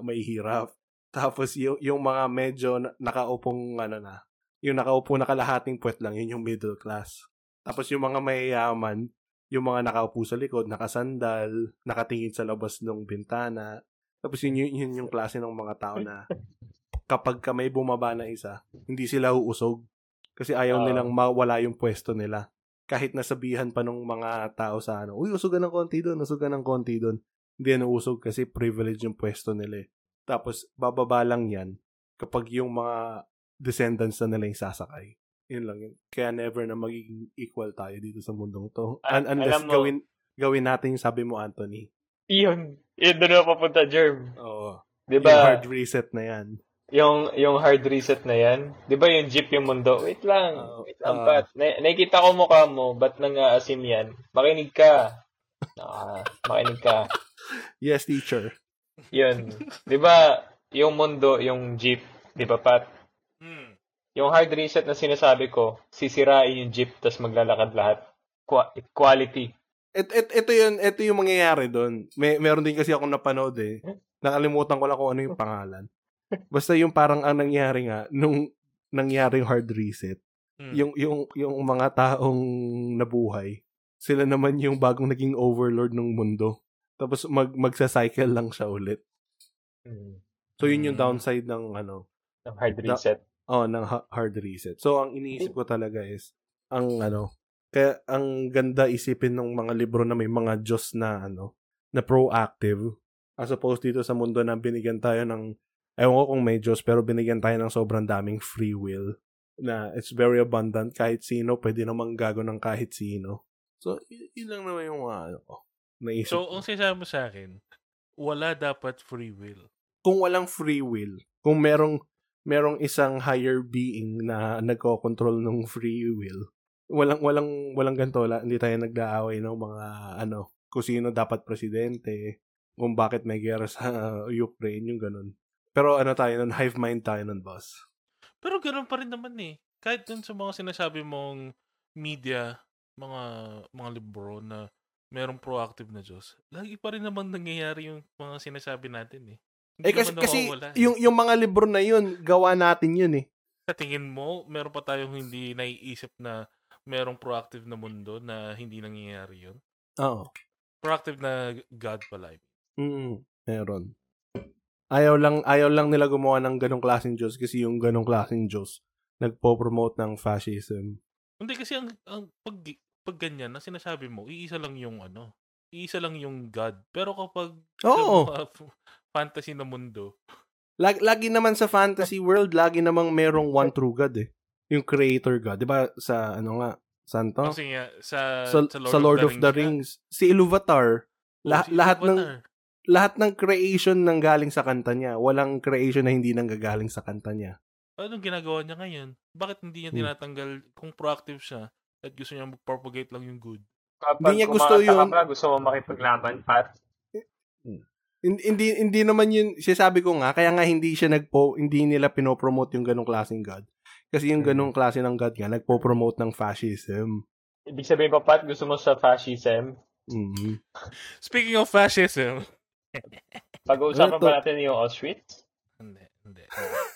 may hirap. Tapos, yung, yung mga medyo nakaupong, ano na, yung nakaupo na kalahating puwet lang, yun yung middle class. Tapos, yung mga mayayaman, yung mga nakaupo sa likod, nakasandal, nakatingin sa labas ng bintana, tapos yun, yun, yun yung klase ng mga tao na kapag ka may bumaba na isa, hindi sila uusog. Kasi ayaw uh, nilang mawala yung pwesto nila. Kahit nasabihan pa ng mga tao sa ano, uy, usugan ng konti doon, usugan ng konti doon. Hindi na usog kasi privilege yung pwesto nila eh. Tapos, bababa lang yan kapag yung mga descendants na nila yung sasakay. Yun lang yun. Kaya never na magiging equal tayo dito sa mundong to. Un- unless mo, gawin, gawin natin yung sabi mo, Anthony. Yun. Yun doon na papunta, Germ. Oo. Diba? Yung hard reset na yan. Yung, yung hard reset na yan. Di ba yung jeep yung mundo? Wait lang. Uh, wait lang, uh, Pat. Na, nakikita ko mukha mo. Ba't nang aasim yan? Makinig ka. Ah, makinig ka. Yes, teacher. Yun. Di ba, yung mundo, yung jeep, di ba, Pat? Yung hard reset na sinasabi ko, sisirain yung jeep, tapos maglalakad lahat. Qu- quality. Et, et, ito yun, ito yung mangyayari doon. May, meron din kasi ako napanood eh. Nakalimutan ko lang kung ano yung pangalan. Basta yung parang ang nangyari nga, nung nangyaring hard reset, hmm. yung, yung, yung mga taong nabuhay, sila naman yung bagong naging overlord ng mundo. Tapos mag, magsa-cycle lang siya ulit. Hmm. So yun yung hmm. downside ng ano. Ng hard reset. Oh, ng hard reset. So ang iniisip ko talaga is, ang ano, kaya ang ganda isipin ng mga libro na may mga Diyos na ano, na proactive. As opposed dito sa mundo na binigyan tayo ng, ewan ko kung may Diyos, pero binigyan tayo ng sobrang daming free will. Na it's very abundant. Kahit sino, pwede namang gago ng kahit sino. So, y- yun lang naman yung mga ano ko. Naisip so, ang sinasabi mo sa akin, wala dapat free will. Kung walang free will, kung merong merong isang higher being na nagko-control ng free will, walang walang walang ganito, hindi tayo nag-aaway ng mga ano, kung sino dapat presidente, kung bakit may gera sa Ukraine, yung ganun. Pero ano tayo nun, hive mind tayo nun, boss. Pero ganun pa rin naman eh. Kahit dun sa mga sinasabi mong media, mga mga libro na merong proactive na Diyos, lagi pa rin naman nangyayari yung mga sinasabi natin eh. Hindi eh kasi, kasi yung, yung mga libro na yun, gawa natin yun eh. Sa tingin mo, meron pa tayong hindi naiisip na merong proactive na mundo na hindi nangyayari yun? Oo. Proactive na God pala. Mm, meron. Ayaw lang, ayaw lang nila gumawa ng ganong klaseng Diyos kasi yung ganong klaseng Diyos nagpo-promote ng fascism. Hindi kasi ang, ang pag, pag ganyan, na sinasabi mo, iisa lang yung ano, iisa lang yung God. Pero kapag Oo. Sa fantasy na mundo, Lagi, lagi naman sa fantasy world, lagi namang merong one true God eh yung creator god, 'di ba? Sa ano nga, saan to? Kasi nga, sa, sa, sa Lord, sa Lord of, the, of the Rings, Rings si Iluvatar, oh, lah- si lahat Iluvatar. ng lahat ng creation nang galing sa kanta niya. Walang creation na hindi nang gagaling sa kanta niya. Anong ginagawa niya ngayon? Bakit hindi niya hmm. tinatanggal hmm. kung proactive siya at gusto niya mag-propagate lang yung good? Kapag hindi niya gusto yun. Ka, gusto mo makipaglaban, Pat? Hindi hindi naman yun, sinasabi ko nga, kaya nga hindi siya nagpo, hindi nila pinopromote yung ganong klaseng God. Kasi yung ganong klase ng God nga, nagpo-promote ng fascism. Ibig sabihin pa, Pat, gusto mo sa fascism? Mhm. Speaking of fascism. Pag-uusapan Ano ba natin yung Auschwitz? hindi, hindi.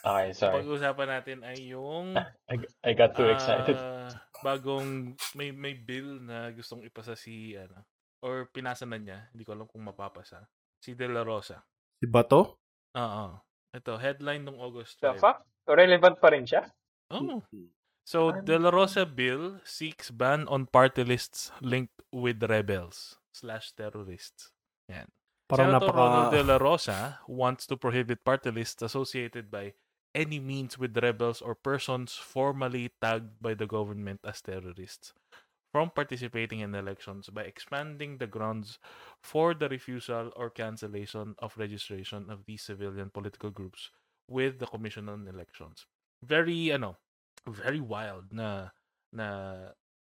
Okay, sorry. Pag-uusapan natin ay yung I, I got too excited. ah, bagong may may bill na gustong ipasa si ano or pinasa na niya, hindi ko alam kung mapapasa. Si De La Rosa. Si Bato? Oo. Ito, headline nung August The 5. fuck? Relevant pa rin siya? Oh. So, De La Rosa bill seeks ban on party lists linked with rebels slash terrorists. Yan. Parang Senator Ronald De napaka... La Rosa wants to prohibit party lists associated by any means with rebels or persons formally tagged by the government as terrorists from participating in elections by expanding the grounds for the refusal or cancellation of registration of these civilian political groups with the Commission on Elections. Very ano, very wild na na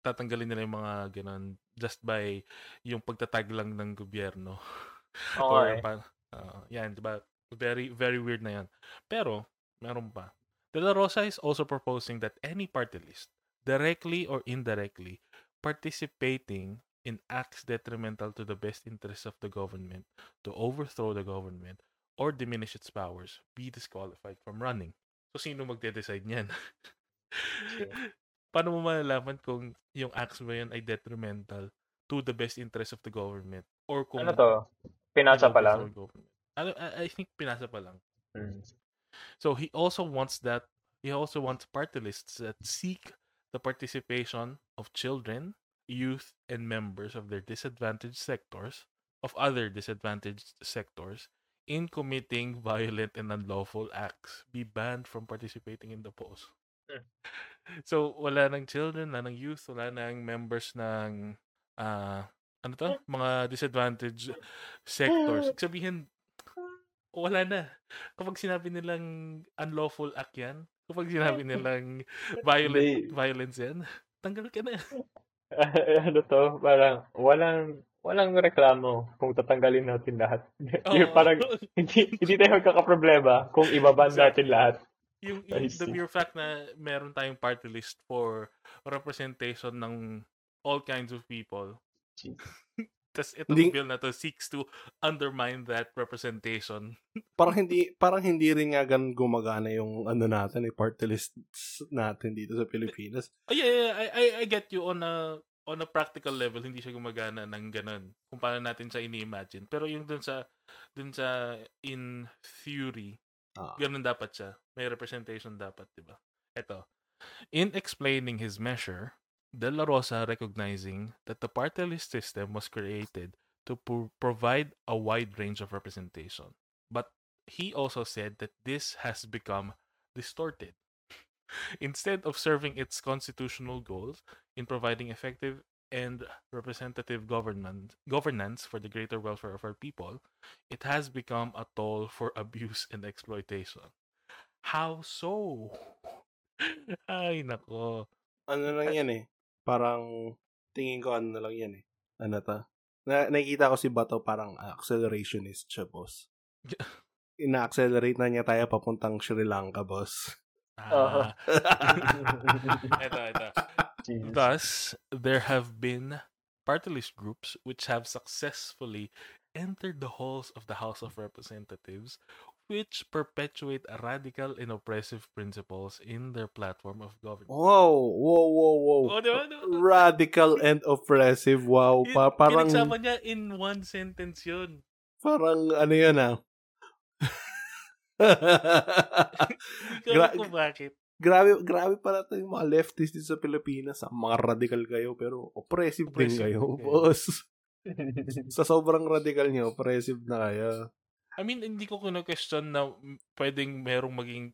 tatanggalin nila yung mga ganun just by yung pagtatag lang ng gobyerno. Or Okay. pa, ah, yan, di ba? Very, very weird na yan. Pero, meron pa. De La Rosa is also proposing that any party list, directly or indirectly, participating in acts detrimental to the best interests of the government, to overthrow the government, or diminish its powers, be disqualified from running. So, sino magde-decide niyan? Paano mo malalaman kung yung acts mo yun ay detrimental to the best interests of the government? Or kung Ano to? Pinasa pa lang? Ano, I I think pinasa pa lang. Hmm. So he also wants that he also wants party lists that seek the participation of children, youth, and members of their disadvantaged sectors, of other disadvantaged sectors, in committing violent and unlawful acts be banned from participating in the polls. Hmm. So, wala nang children, wala nang youth, wala nang members ng ah ano to? Mga disadvantaged sectors. Ibig Sabihin, wala na. Kapag sinabi nilang unlawful act yan, kapag sinabi nilang violent violence yan, tanggal ka na. ano to? Parang walang walang reklamo kung tatanggalin natin lahat. Yung Oo. parang hindi hindi tayo magkakaproblema kung ibaban Exactly. natin lahat. yung, yung the mere fact na meron tayong party list for representation ng all kinds of people. Tapos itong Hindi- bill na to seeks to undermine that representation. Parang hindi parang hindi rin nga gan gumagana yung ano natin, eh, party lists natin dito sa Pilipinas. Oh, yeah, yeah, I, I, I get you on a on a practical level, hindi siya gumagana ng ganun. Kung paano natin siya ini-imagine. Pero yung dun sa, dun sa in theory, Ah. ganun dapat siya. May representation dapat, di ba? Ito. In explaining his measure, De La Rosa recognizing that the party list system was created to pro- provide a wide range of representation. But he also said that this has become distorted. Instead of serving its constitutional goals in providing effective and representative governance governance for the greater welfare of our people, it has become a tool for abuse and exploitation. How so? Ay, nako. Ano lang yan eh. Parang tingin ko ano na lang yan eh. Ano ta? Na, nakikita ko si Bato parang accelerationist siya, boss. Ina-accelerate na niya tayo papuntang Sri Lanka, boss. Ah, ito, ito. Jesus. Thus, there have been party list groups which have successfully entered the halls of the House of Representatives which perpetuate radical and oppressive principles in their platform of government. Wow! Wow, wow, wow. Oh, diba? diba? Radical and oppressive. Wow. Pa- Yun- parang, Pinagsama niya in one sentence yun. parang ano yan ah. Ko Gra- kung bakit. grabe, grabe pala ito yung mga leftists dito sa Pilipinas. ah. Mga radical kayo, pero oppressive, din Oppressive kayo, din kayo. boss. sa sobrang radical nyo, oppressive na kayo. I mean, hindi ko kino-question na mm, pwedeng merong maging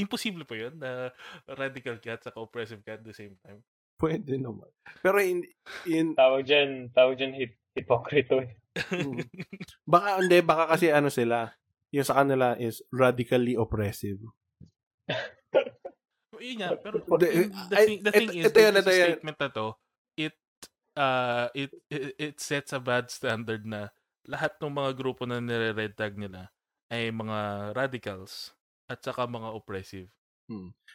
imposible pa yun na radical ka at saka oppressive ka at the same time. Pwede naman. Pero in, in tawag dyan, tawag dyan hip, hipokrito eh. Mm. baka hindi, baka kasi ano sila, yung sa kanila is radically oppressive. Yun nga, pero Hindi, the, ay, thing, the thing ito- is, ito yun, ito yun. statement na to, it, uh, it, it, it sets a bad standard na lahat ng mga grupo na nire-red tag nila ay mga radicals at saka mga oppressive.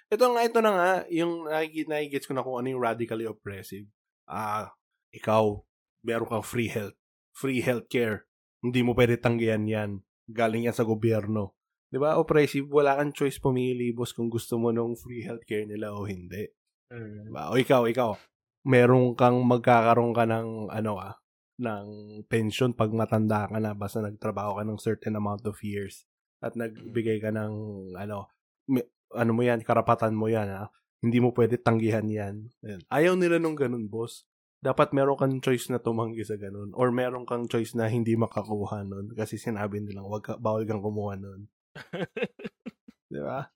Ito nga, ito na nga, yung nakikita, ko na kung ano yung radically oppressive. Ah, ikaw, meron kang free health. Free healthcare. Hindi mo pwede tanggihan yan. Galing yan sa gobyerno. Di ba, oppressive, wala kang choice pumili, boss, kung gusto mo ng free healthcare nila o hindi. Diba? O ikaw, ikaw, meron kang magkakaroon ka ng, ano ah, ng pension pag matanda ka na basta nagtrabaho ka ng certain amount of years at nagbigay ka ng ano may, ano mo yan karapatan mo yan ha? hindi mo pwede tanggihan yan. Ayaw nila nung ganun boss. Dapat meron kang choice na tumanggi sa ganun or meron kang choice na hindi makakuha nun kasi sinabi nilang wag ka, bawal kang kumuha nun. Di ba?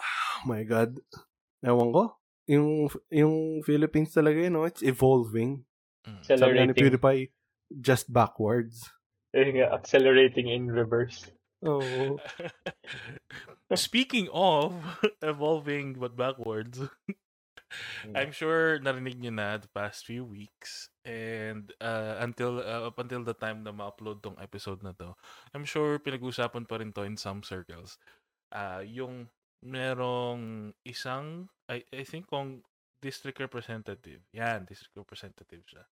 Oh my god. Ewan ko. Yung yung Philippines talaga yun no? it's evolving Mm. sabi nga ni Accelerating. PewDiePie, just backwards. Yun nga, accelerating in reverse. Oo. Speaking of evolving but backwards, I'm sure narinig niyo na the past few weeks and uh, until uh, up until the time na ma-upload tong episode na to, I'm sure pinag-usapan pa rin to in some circles. Uh, yung merong isang I, I think kung district representative. Yan, district representative siya.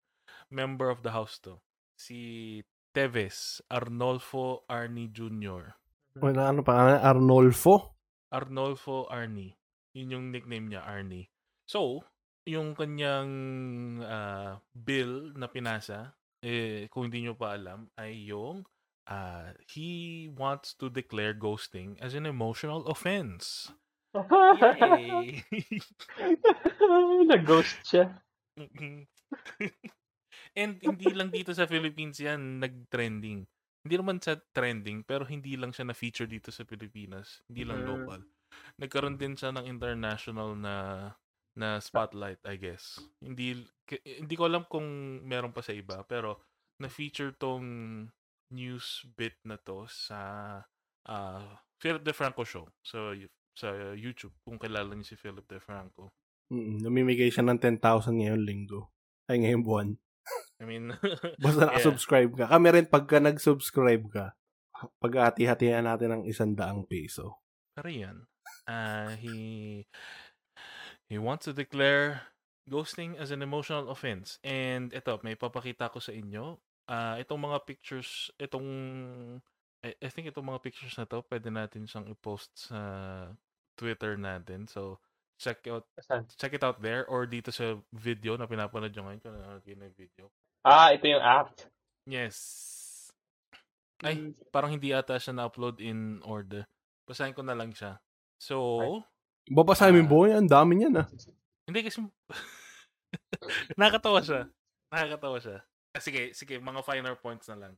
Member of the house to. Si Teves Arnolfo Arni Jr. Wala ano pa, Arnolfo? Arnolfo Arni. Yun yung nickname niya, Arnie. So, yung kanyang ah, bill na pinasa, eh, kung hindi nyo pa alam, ay yung ah, he wants to declare ghosting as an emotional offense. Yay! Nag-ghost siya. And hindi lang dito sa Philippines yan nag-trending. Hindi naman sa trending, pero hindi lang siya na-feature dito sa Pilipinas. Hindi lang Mm. local. Nagkaroon din siya ng international na na spotlight, I guess. Hindi hindi ko alam kung meron pa sa iba, pero na-feature tong news bit na to sa ah, Philip DeFranco show sa sa YouTube kung kilala niyo si Philip DeFranco. Mm, namimigay siya ng 10,000 ngayon linggo. Ay, ngayong buwan. I mean, Basta Yeah. nakasubscribe ka. Kami rin pagka nag-subscribe ka, pag-hati-hatihan natin ng isang daang peso. Pero yan, uh, he he wants to declare ghosting as an emotional offense. And ito, may papakita ko sa inyo. Ah, itong mga pictures, itong I, I think itong mga pictures na to, pwede natin siyang i-post sa Twitter natin. So, check out Saan? check it out there or dito sa video na pinapanood nyo ngayon kung nanonood kayo ng video. Ah, ito yung act. Yes. Ay, parang hindi ata siya na-upload in order. Basahin ko na lang siya. So, Babasahin mo yung buhay, ang dami niyan ah. Hindi kasi nakakatawa siya. Nakakatawa siya. Ah, sige, sige, mga finer points na lang.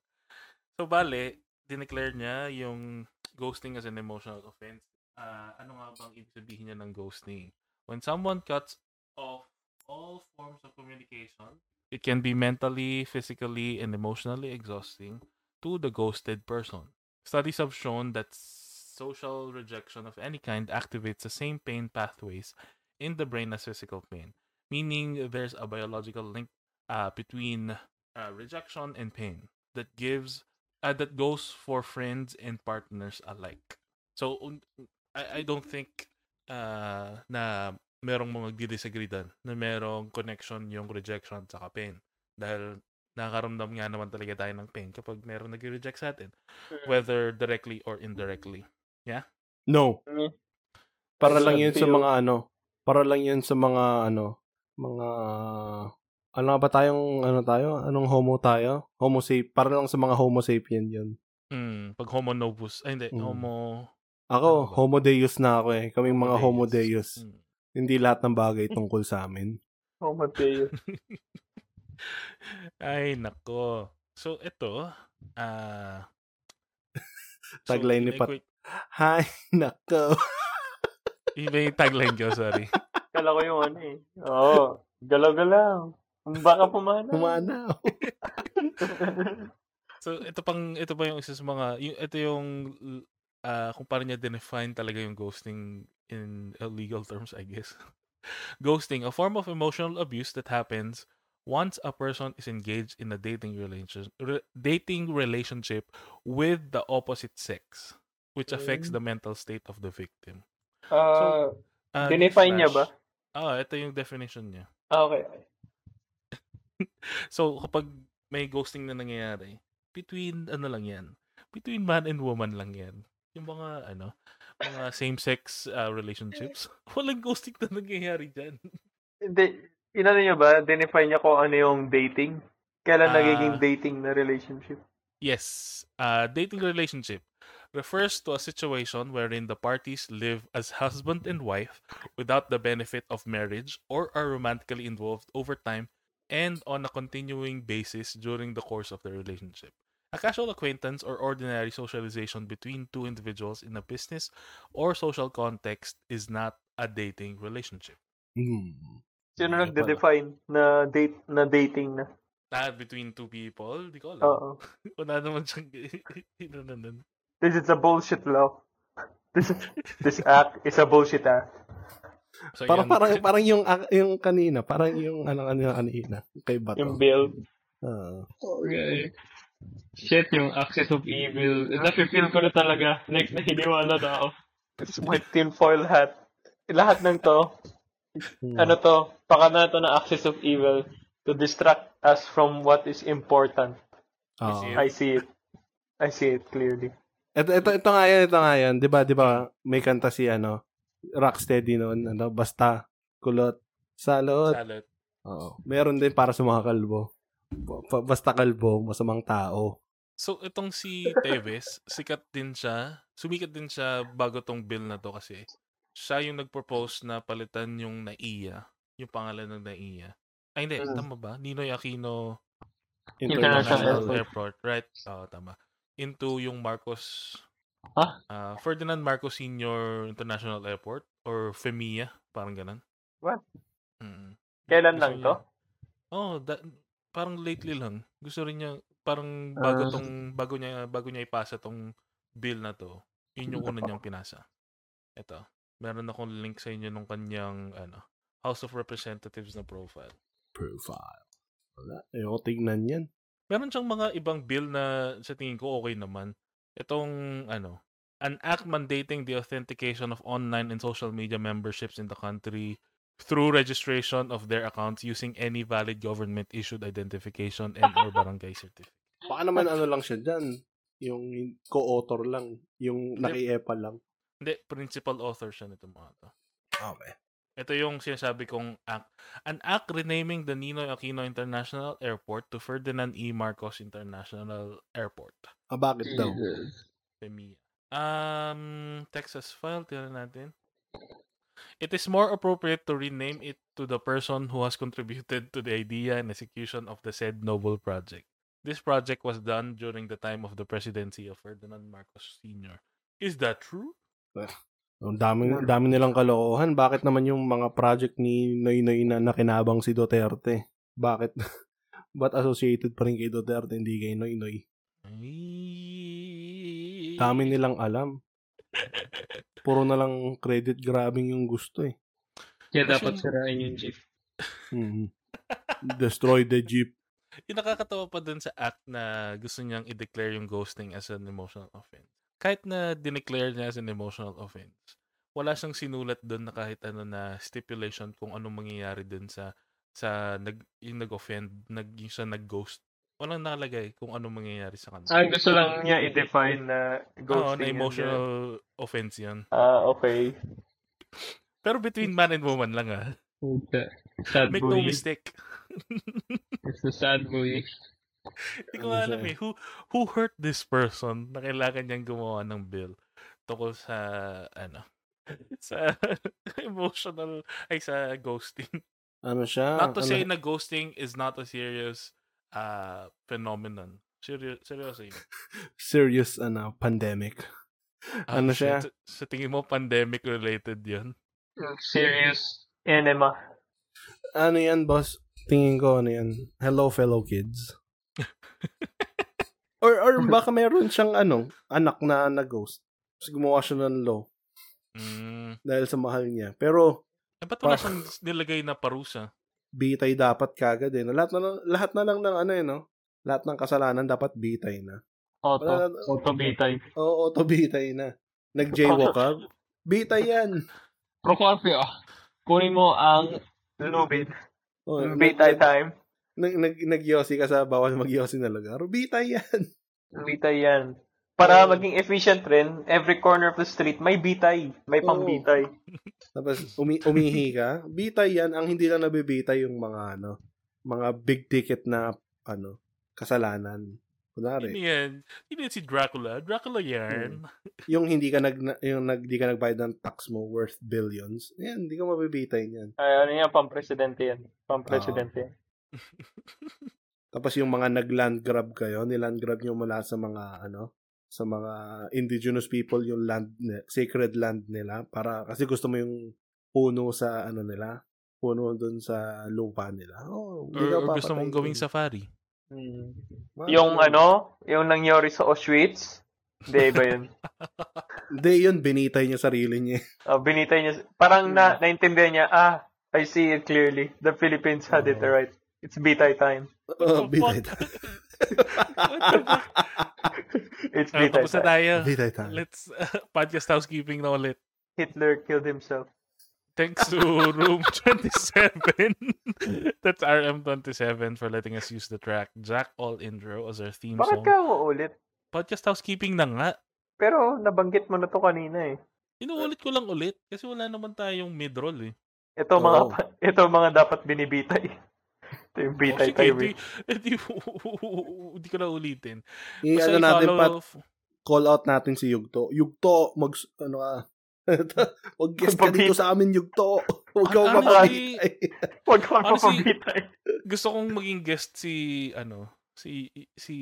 So, bale, dineclare niya yung ghosting as an emotional offense. Ah, ano nga bang ibig sabihin niya ng ghosting? When someone cuts off all forms of communication, it can be mentally, physically, and emotionally exhausting to the ghosted person. Studies have shown that social rejection of any kind activates the same pain pathways in the brain as physical pain, meaning there's a biological link uh, between uh, rejection and pain that gives uh, that goes for friends and partners alike. So I, I don't think uh, na merong mga disagree doon na merong connection yung rejection sa pain dahil nakakaramdam nga naman talaga tayo ng pain kapag merong nag-reject sa atin whether directly or indirectly. No. Mm. Para lang yun sa mga ano, para lang yun sa mga ano, mga ano ba tayong ano tayo? Anong homo tayo? Homo sap para lang sa mga homo sapien yun. Mm, pag homo novus, ay hindi, Mm. homo Ako, Ano homo deus na ako eh. Kaming mga homo deus. Mm. Hindi lahat ng bagay tungkol sa amin. Oh, Mateo. Ay, nako. So, ito, ah... Tagline ni Pat. Hay, nako. Iba yung tagline ko, sorry. Kala ko yung ano eh. Oo. Galaw-galaw. Baka pumana. Humana. So, ito pang, ito pa yung isa sa mga, yung, ito yung, ah kung paano niya define talaga yung ghosting in uh, legal terms, I guess. ghosting, a form of emotional abuse that happens once a person is engaged in a dating relationship, dating relationship with the opposite sex, which affects Mm. the mental state of the victim. Ah, Ah, Dinefine niya newsflash. ba? Ah, ito yung definition niya. ah, okay. so, kapag may ghosting na nangyayari, between, ano lang yan, between man and woman lang yan. Yung mga, ano, mga same-sex uh, relationships, walang ghosting na nangyayari dyan. Hindi, inano niyo ba? Identify niya kung ano yung dating? Kailan Ah. nagiging dating na relationship? Yes, uh, dating relationship refers to a situation wherein the parties live as husband and wife without the benefit of marriage or are romantically involved over time and on a continuing basis during the course of the relationship. A casual acquaintance or ordinary socialization between two individuals in a business or social context is not a dating relationship. Hmm. Sino Okay nagde-define na date na dating na? Ah, between two people, di ko alam. Oo. Wala naman siyang ano na nun. This is a bullshit law. This this act is a bullshit act. So, Parang yan. parang parang yung ak- yung kanina, parang yung ano ano kanina kay Bato. Yung bill. Ah. Okay. Shit, yung Axis of Evil. Nafe-feel ko na talaga. Next na hiniwala na ako. It's my tinfoil hat. Lahat ng to, Hmm. ano to, pakana to na axis of evil to distract us from what is important. It. I see it. I see it clearly. Ito, ito, ito nga yan, ito nga yan. Di ba, di ba, may kanta si, ano, Rocksteady noon, ano, basta, kulot, salot. Salad. Oo. Meron din para sa mga kalbo. Basta kalbo, masamang tao. So, itong si Teves, sikat din siya. Sumikat din siya bago tong bill na to kasi siya yung nag-propose na palitan yung NAIA, yung pangalan ng NAIA. Ay, hindi. Mm. Tama ba? Ninoy Aquino International International Airport. Airport. Right? Oo, tama. Into yung Marcos... Ah? ah, Ferdinand Marcos Senior International Airport or FEMIA. Parang ganun. What? Mm. Kailan Gusto lang to? Oh, da- parang lately lang. Gusto rin niya parang bago Ah. tong bago niya bago niya ipasa tong bill na to. Yun yung una niyang pinasa. Ito. Meron akong link sa inyo nung kanyang ano, House of Representatives na profile. Profile. Wala. Ayoko tignan yan. Meron siyang mga ibang bill na sa tingin ko okay naman. Itong ano, an act mandating the authentication of online and social media memberships in the country through registration of their accounts using any valid government issued identification and or barangay certificate. Baka naman ano lang siya dyan. Yung co-author lang. Yung naki-EPA lang. Hindi, principal author siya nito mga to. Okay. Ito yung sinasabi kong act. An act renaming the Ninoy Aquino International Airport to Ferdinand E. Marcos International Airport. Ah, bakit daw? FEMIA. Um, Texas file, tingnan natin. It is more appropriate to rename it to the person who has contributed to the idea and execution of the said noble project. This project was done during the time of the presidency of Ferdinand Marcos Sr. Is that true? Ang dami, dami nilang kalokohan. Bakit naman yung mga project ni Noy Noy na nakinabang si Duterte? Bakit? Ba't associated pa rin kay Duterte, hindi kay Noy Noy? Dami nilang alam. Puro na lang credit grabbing yung gusto eh. Kaya Kasi dapat yung- sirain yung jeep. Mhm. Destroy the jeep. Yung nakakatawa pa dun sa act na gusto niyang i-declare yung ghosting as an emotional offense. Kahit na dineclare niya as an emotional offense, wala siyang sinulat dun na kahit ano na stipulation kung anong mangyayari dun sa sa nag yung nag-offend, nag yung siya nag-ghost. Walang nakalagay kung anong mangyayari sa kanya. Ang gusto lang niya i-define na Oo, ghosting. na yun, emotional offense yan. ganun. Ah, okay. Pero between man and woman lang ah. Puta. Sad Make no boy. mistake. It's a sad boy. Hindi ko alam eh. Who, who hurt this person na kailangan niyang gumawa ng bill tungkol sa, ano, sa emotional, ay sa ghosting. Ano siya? not to ano, say na ghosting is not a serious uh, phenomenon. Serious, seryoso yun. serious ano, pandemic. Ah, Ano shit. siya? Sa, sa tingin mo, pandemic related yun? Serious enema. Ano yan, boss? Tingin ko, ano yan? Hello, fellow kids. or, or baka meron siyang, ano, anak na na-ghost. Tapos gumawa siya ng law Mm. dahil sa mahal niya. Pero, Eh, ba't wala Pa- siyang nilagay na parusa? Bitay dapat kagad eh. no? Lahat na, lang- lahat na lang ng ano eh, no? Lahat ng kasalanan dapat bitay na. Auto. Wala, Auto bitay. oo, auto bitay na. Nag-jaywalk ka? Bitay yan. Pro Corpio. Kunin mo ang Lubid. Oh, Bitay time. nag, nag, nagyosi ka sa bawal magyosi na lugar, bitay yan. Bitay yan. Para Oo. maging efficient rin, every corner of the street may bitay. May pang Oo. bitay. Tapos umi, umihi ka, bitay yan. Ang hindi lang nabibitay yung mga ano, mga big ticket na ano, kasalanan. Kunwari, yan. Yun yan si Dracula. Dracula yan. yung hindi ka nag yung nag, di ka nagbayad ng tax mo worth billions. Yan, hindi ka mabibitay niyan. Ay, ano yan, pang-presidente yan. Pang-presidente yan. Tapos yung mga nag-land grab kayo, niland grab nyo mula sa mga ano, sa mga indigenous people yung land sacred land nila para kasi gusto mo yung puno sa ano nila, puno doon sa lupa nila. Oh, Or, or gusto mong gawing dun. safari. Hmm. Wow. Yung ano, yung nangyari sa Auschwitz, hindi ba yun? Hindi yun, binitay niya sarili niya. Uh, binitay niya, parang na, naintindihan niya, ah, I see it clearly. The Philippines had it Oo. right. It's bitay time. Oh, bitay tayo. It's bitay tapos na time. tayo. bitay tayo. Let's, uh, podcast housekeeping na ulit. Hitler killed himself. Thanks to Room 27. That's RM27 for letting us use the track Jack All Intro as our theme Bakit song. ka uulit? Podcast housekeeping na nga. Pero nabanggit mo na to kanina eh. Inuulit ko lang ulit kasi wala naman tayong mid-roll eh. Ito mga Oo. pa- ito mga dapat binibitay. Ito yung bitay oh, sige, time. di, eh. di, di ko na ulitin. I, Basta ano natin pa, i-follow- call out natin si Yugto. Yugto, mag, ano ka, Wag guest ka dito sa amin, Yugto. Huwag ka Ano, mapapitay. Huwag kang mapabitay. gusto kong maging guest si, ano, si, si,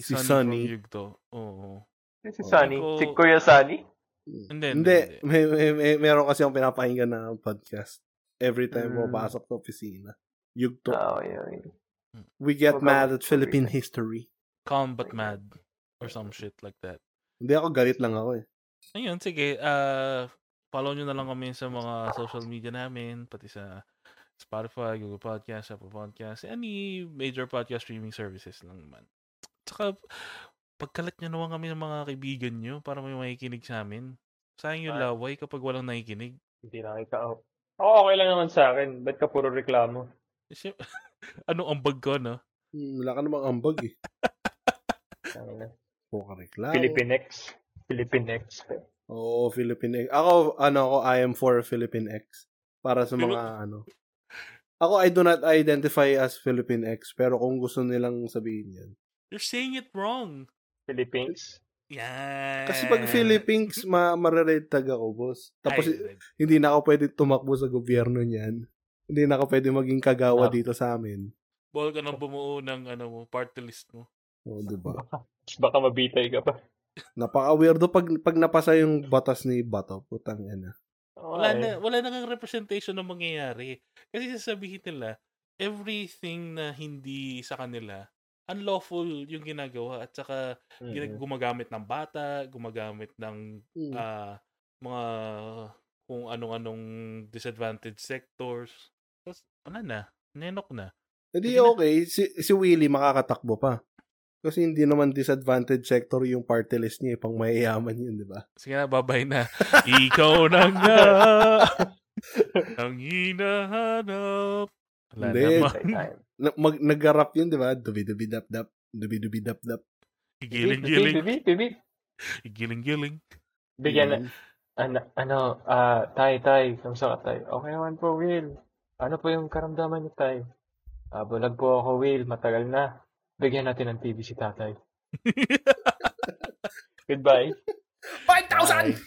Si Sunny, Sunny. from Yugto. Oo. Si Oh, Sunny. Si Kuya Sunny. Hindi, Hindi, hindi. may, may, may, meron kasi akong pinapakinggan na podcast every time Mm. mo pasok sa opisina. Yugto. Oo, yun. We get mad at. Philippine history. Calm but mad. Or some shit like that. Hindi ako galit lang ako eh. Ayun, sige. Uh, follow nyo na lang kami sa mga social media namin, pati sa Spotify, Google Podcast, Apple Podcast, any major podcast streaming services lang naman. Tsaka, pagkalat nyo naman kami ng mga kaibigan nyo para may makikinig sa amin. Sayang yung Ah. laway kapag walang nakikinig. Hindi na kita Ako okay lang naman sa akin. Ba't ka puro reklamo? Anong ambag ko, no? Hmm, wala ka namang ambag eh. Ano na? Puro ka reklamo. Philippinex. Philippinex. Oo, Philippine X. Ako, ano ako, I am for Philippine X. Para sa mga, ano. Ako, I do not identify as Philippine X. Pero kung gusto nilang sabihin yan. You're saying it wrong. Philippines. Yan. Kasi pag Philippines, ma marerate tag ako, boss. Tapos, Ay, hindi na ako pwede tumakbo sa gobyerno niyan. Hindi na ako pwede maging kagawa Ah. dito sa amin. bawal ka nang bumuo ng ano mo, party list mo. O, di ba? Baka mabitay ka pa. Napaka-weirdo pag, pag napasa yung batas ni Bato. Putang ina. Wala na, wala na kang representation na mangyayari. Kasi sasabihin nila, everything na hindi sa kanila, unlawful yung ginagawa at saka ginag- Mm. gumagamit ng bata, gumagamit ng Hmm. ah, mga kung anong-anong disadvantaged sectors. Tapos, wala na. Nenok na. Hindi Sige na. okay. Si, si Willie makakatakbo pa. Kasi hindi naman disadvantaged sector yung party list niya. eh. Pang mayayaman yun, di ba? Sige na, babay na. Ikaw na nga ang hinahanap. Wala Hindi. Na, mag, nag-rap yun, di ba? Dubi-dubi-dap-dap. Dubi-dubi-dap-dap. Igiling-giling. Bibi. Igiling-giling. Bigyan na. Ano, ano, ah, tay, tay, kamusta ka, tay? Okay naman po, Will. Ano po yung karamdaman niyo, tay? Ah, bulag po ako, Will. Matagal na. Bigyan natin ng TV si tatay. Goodbye. 5,000!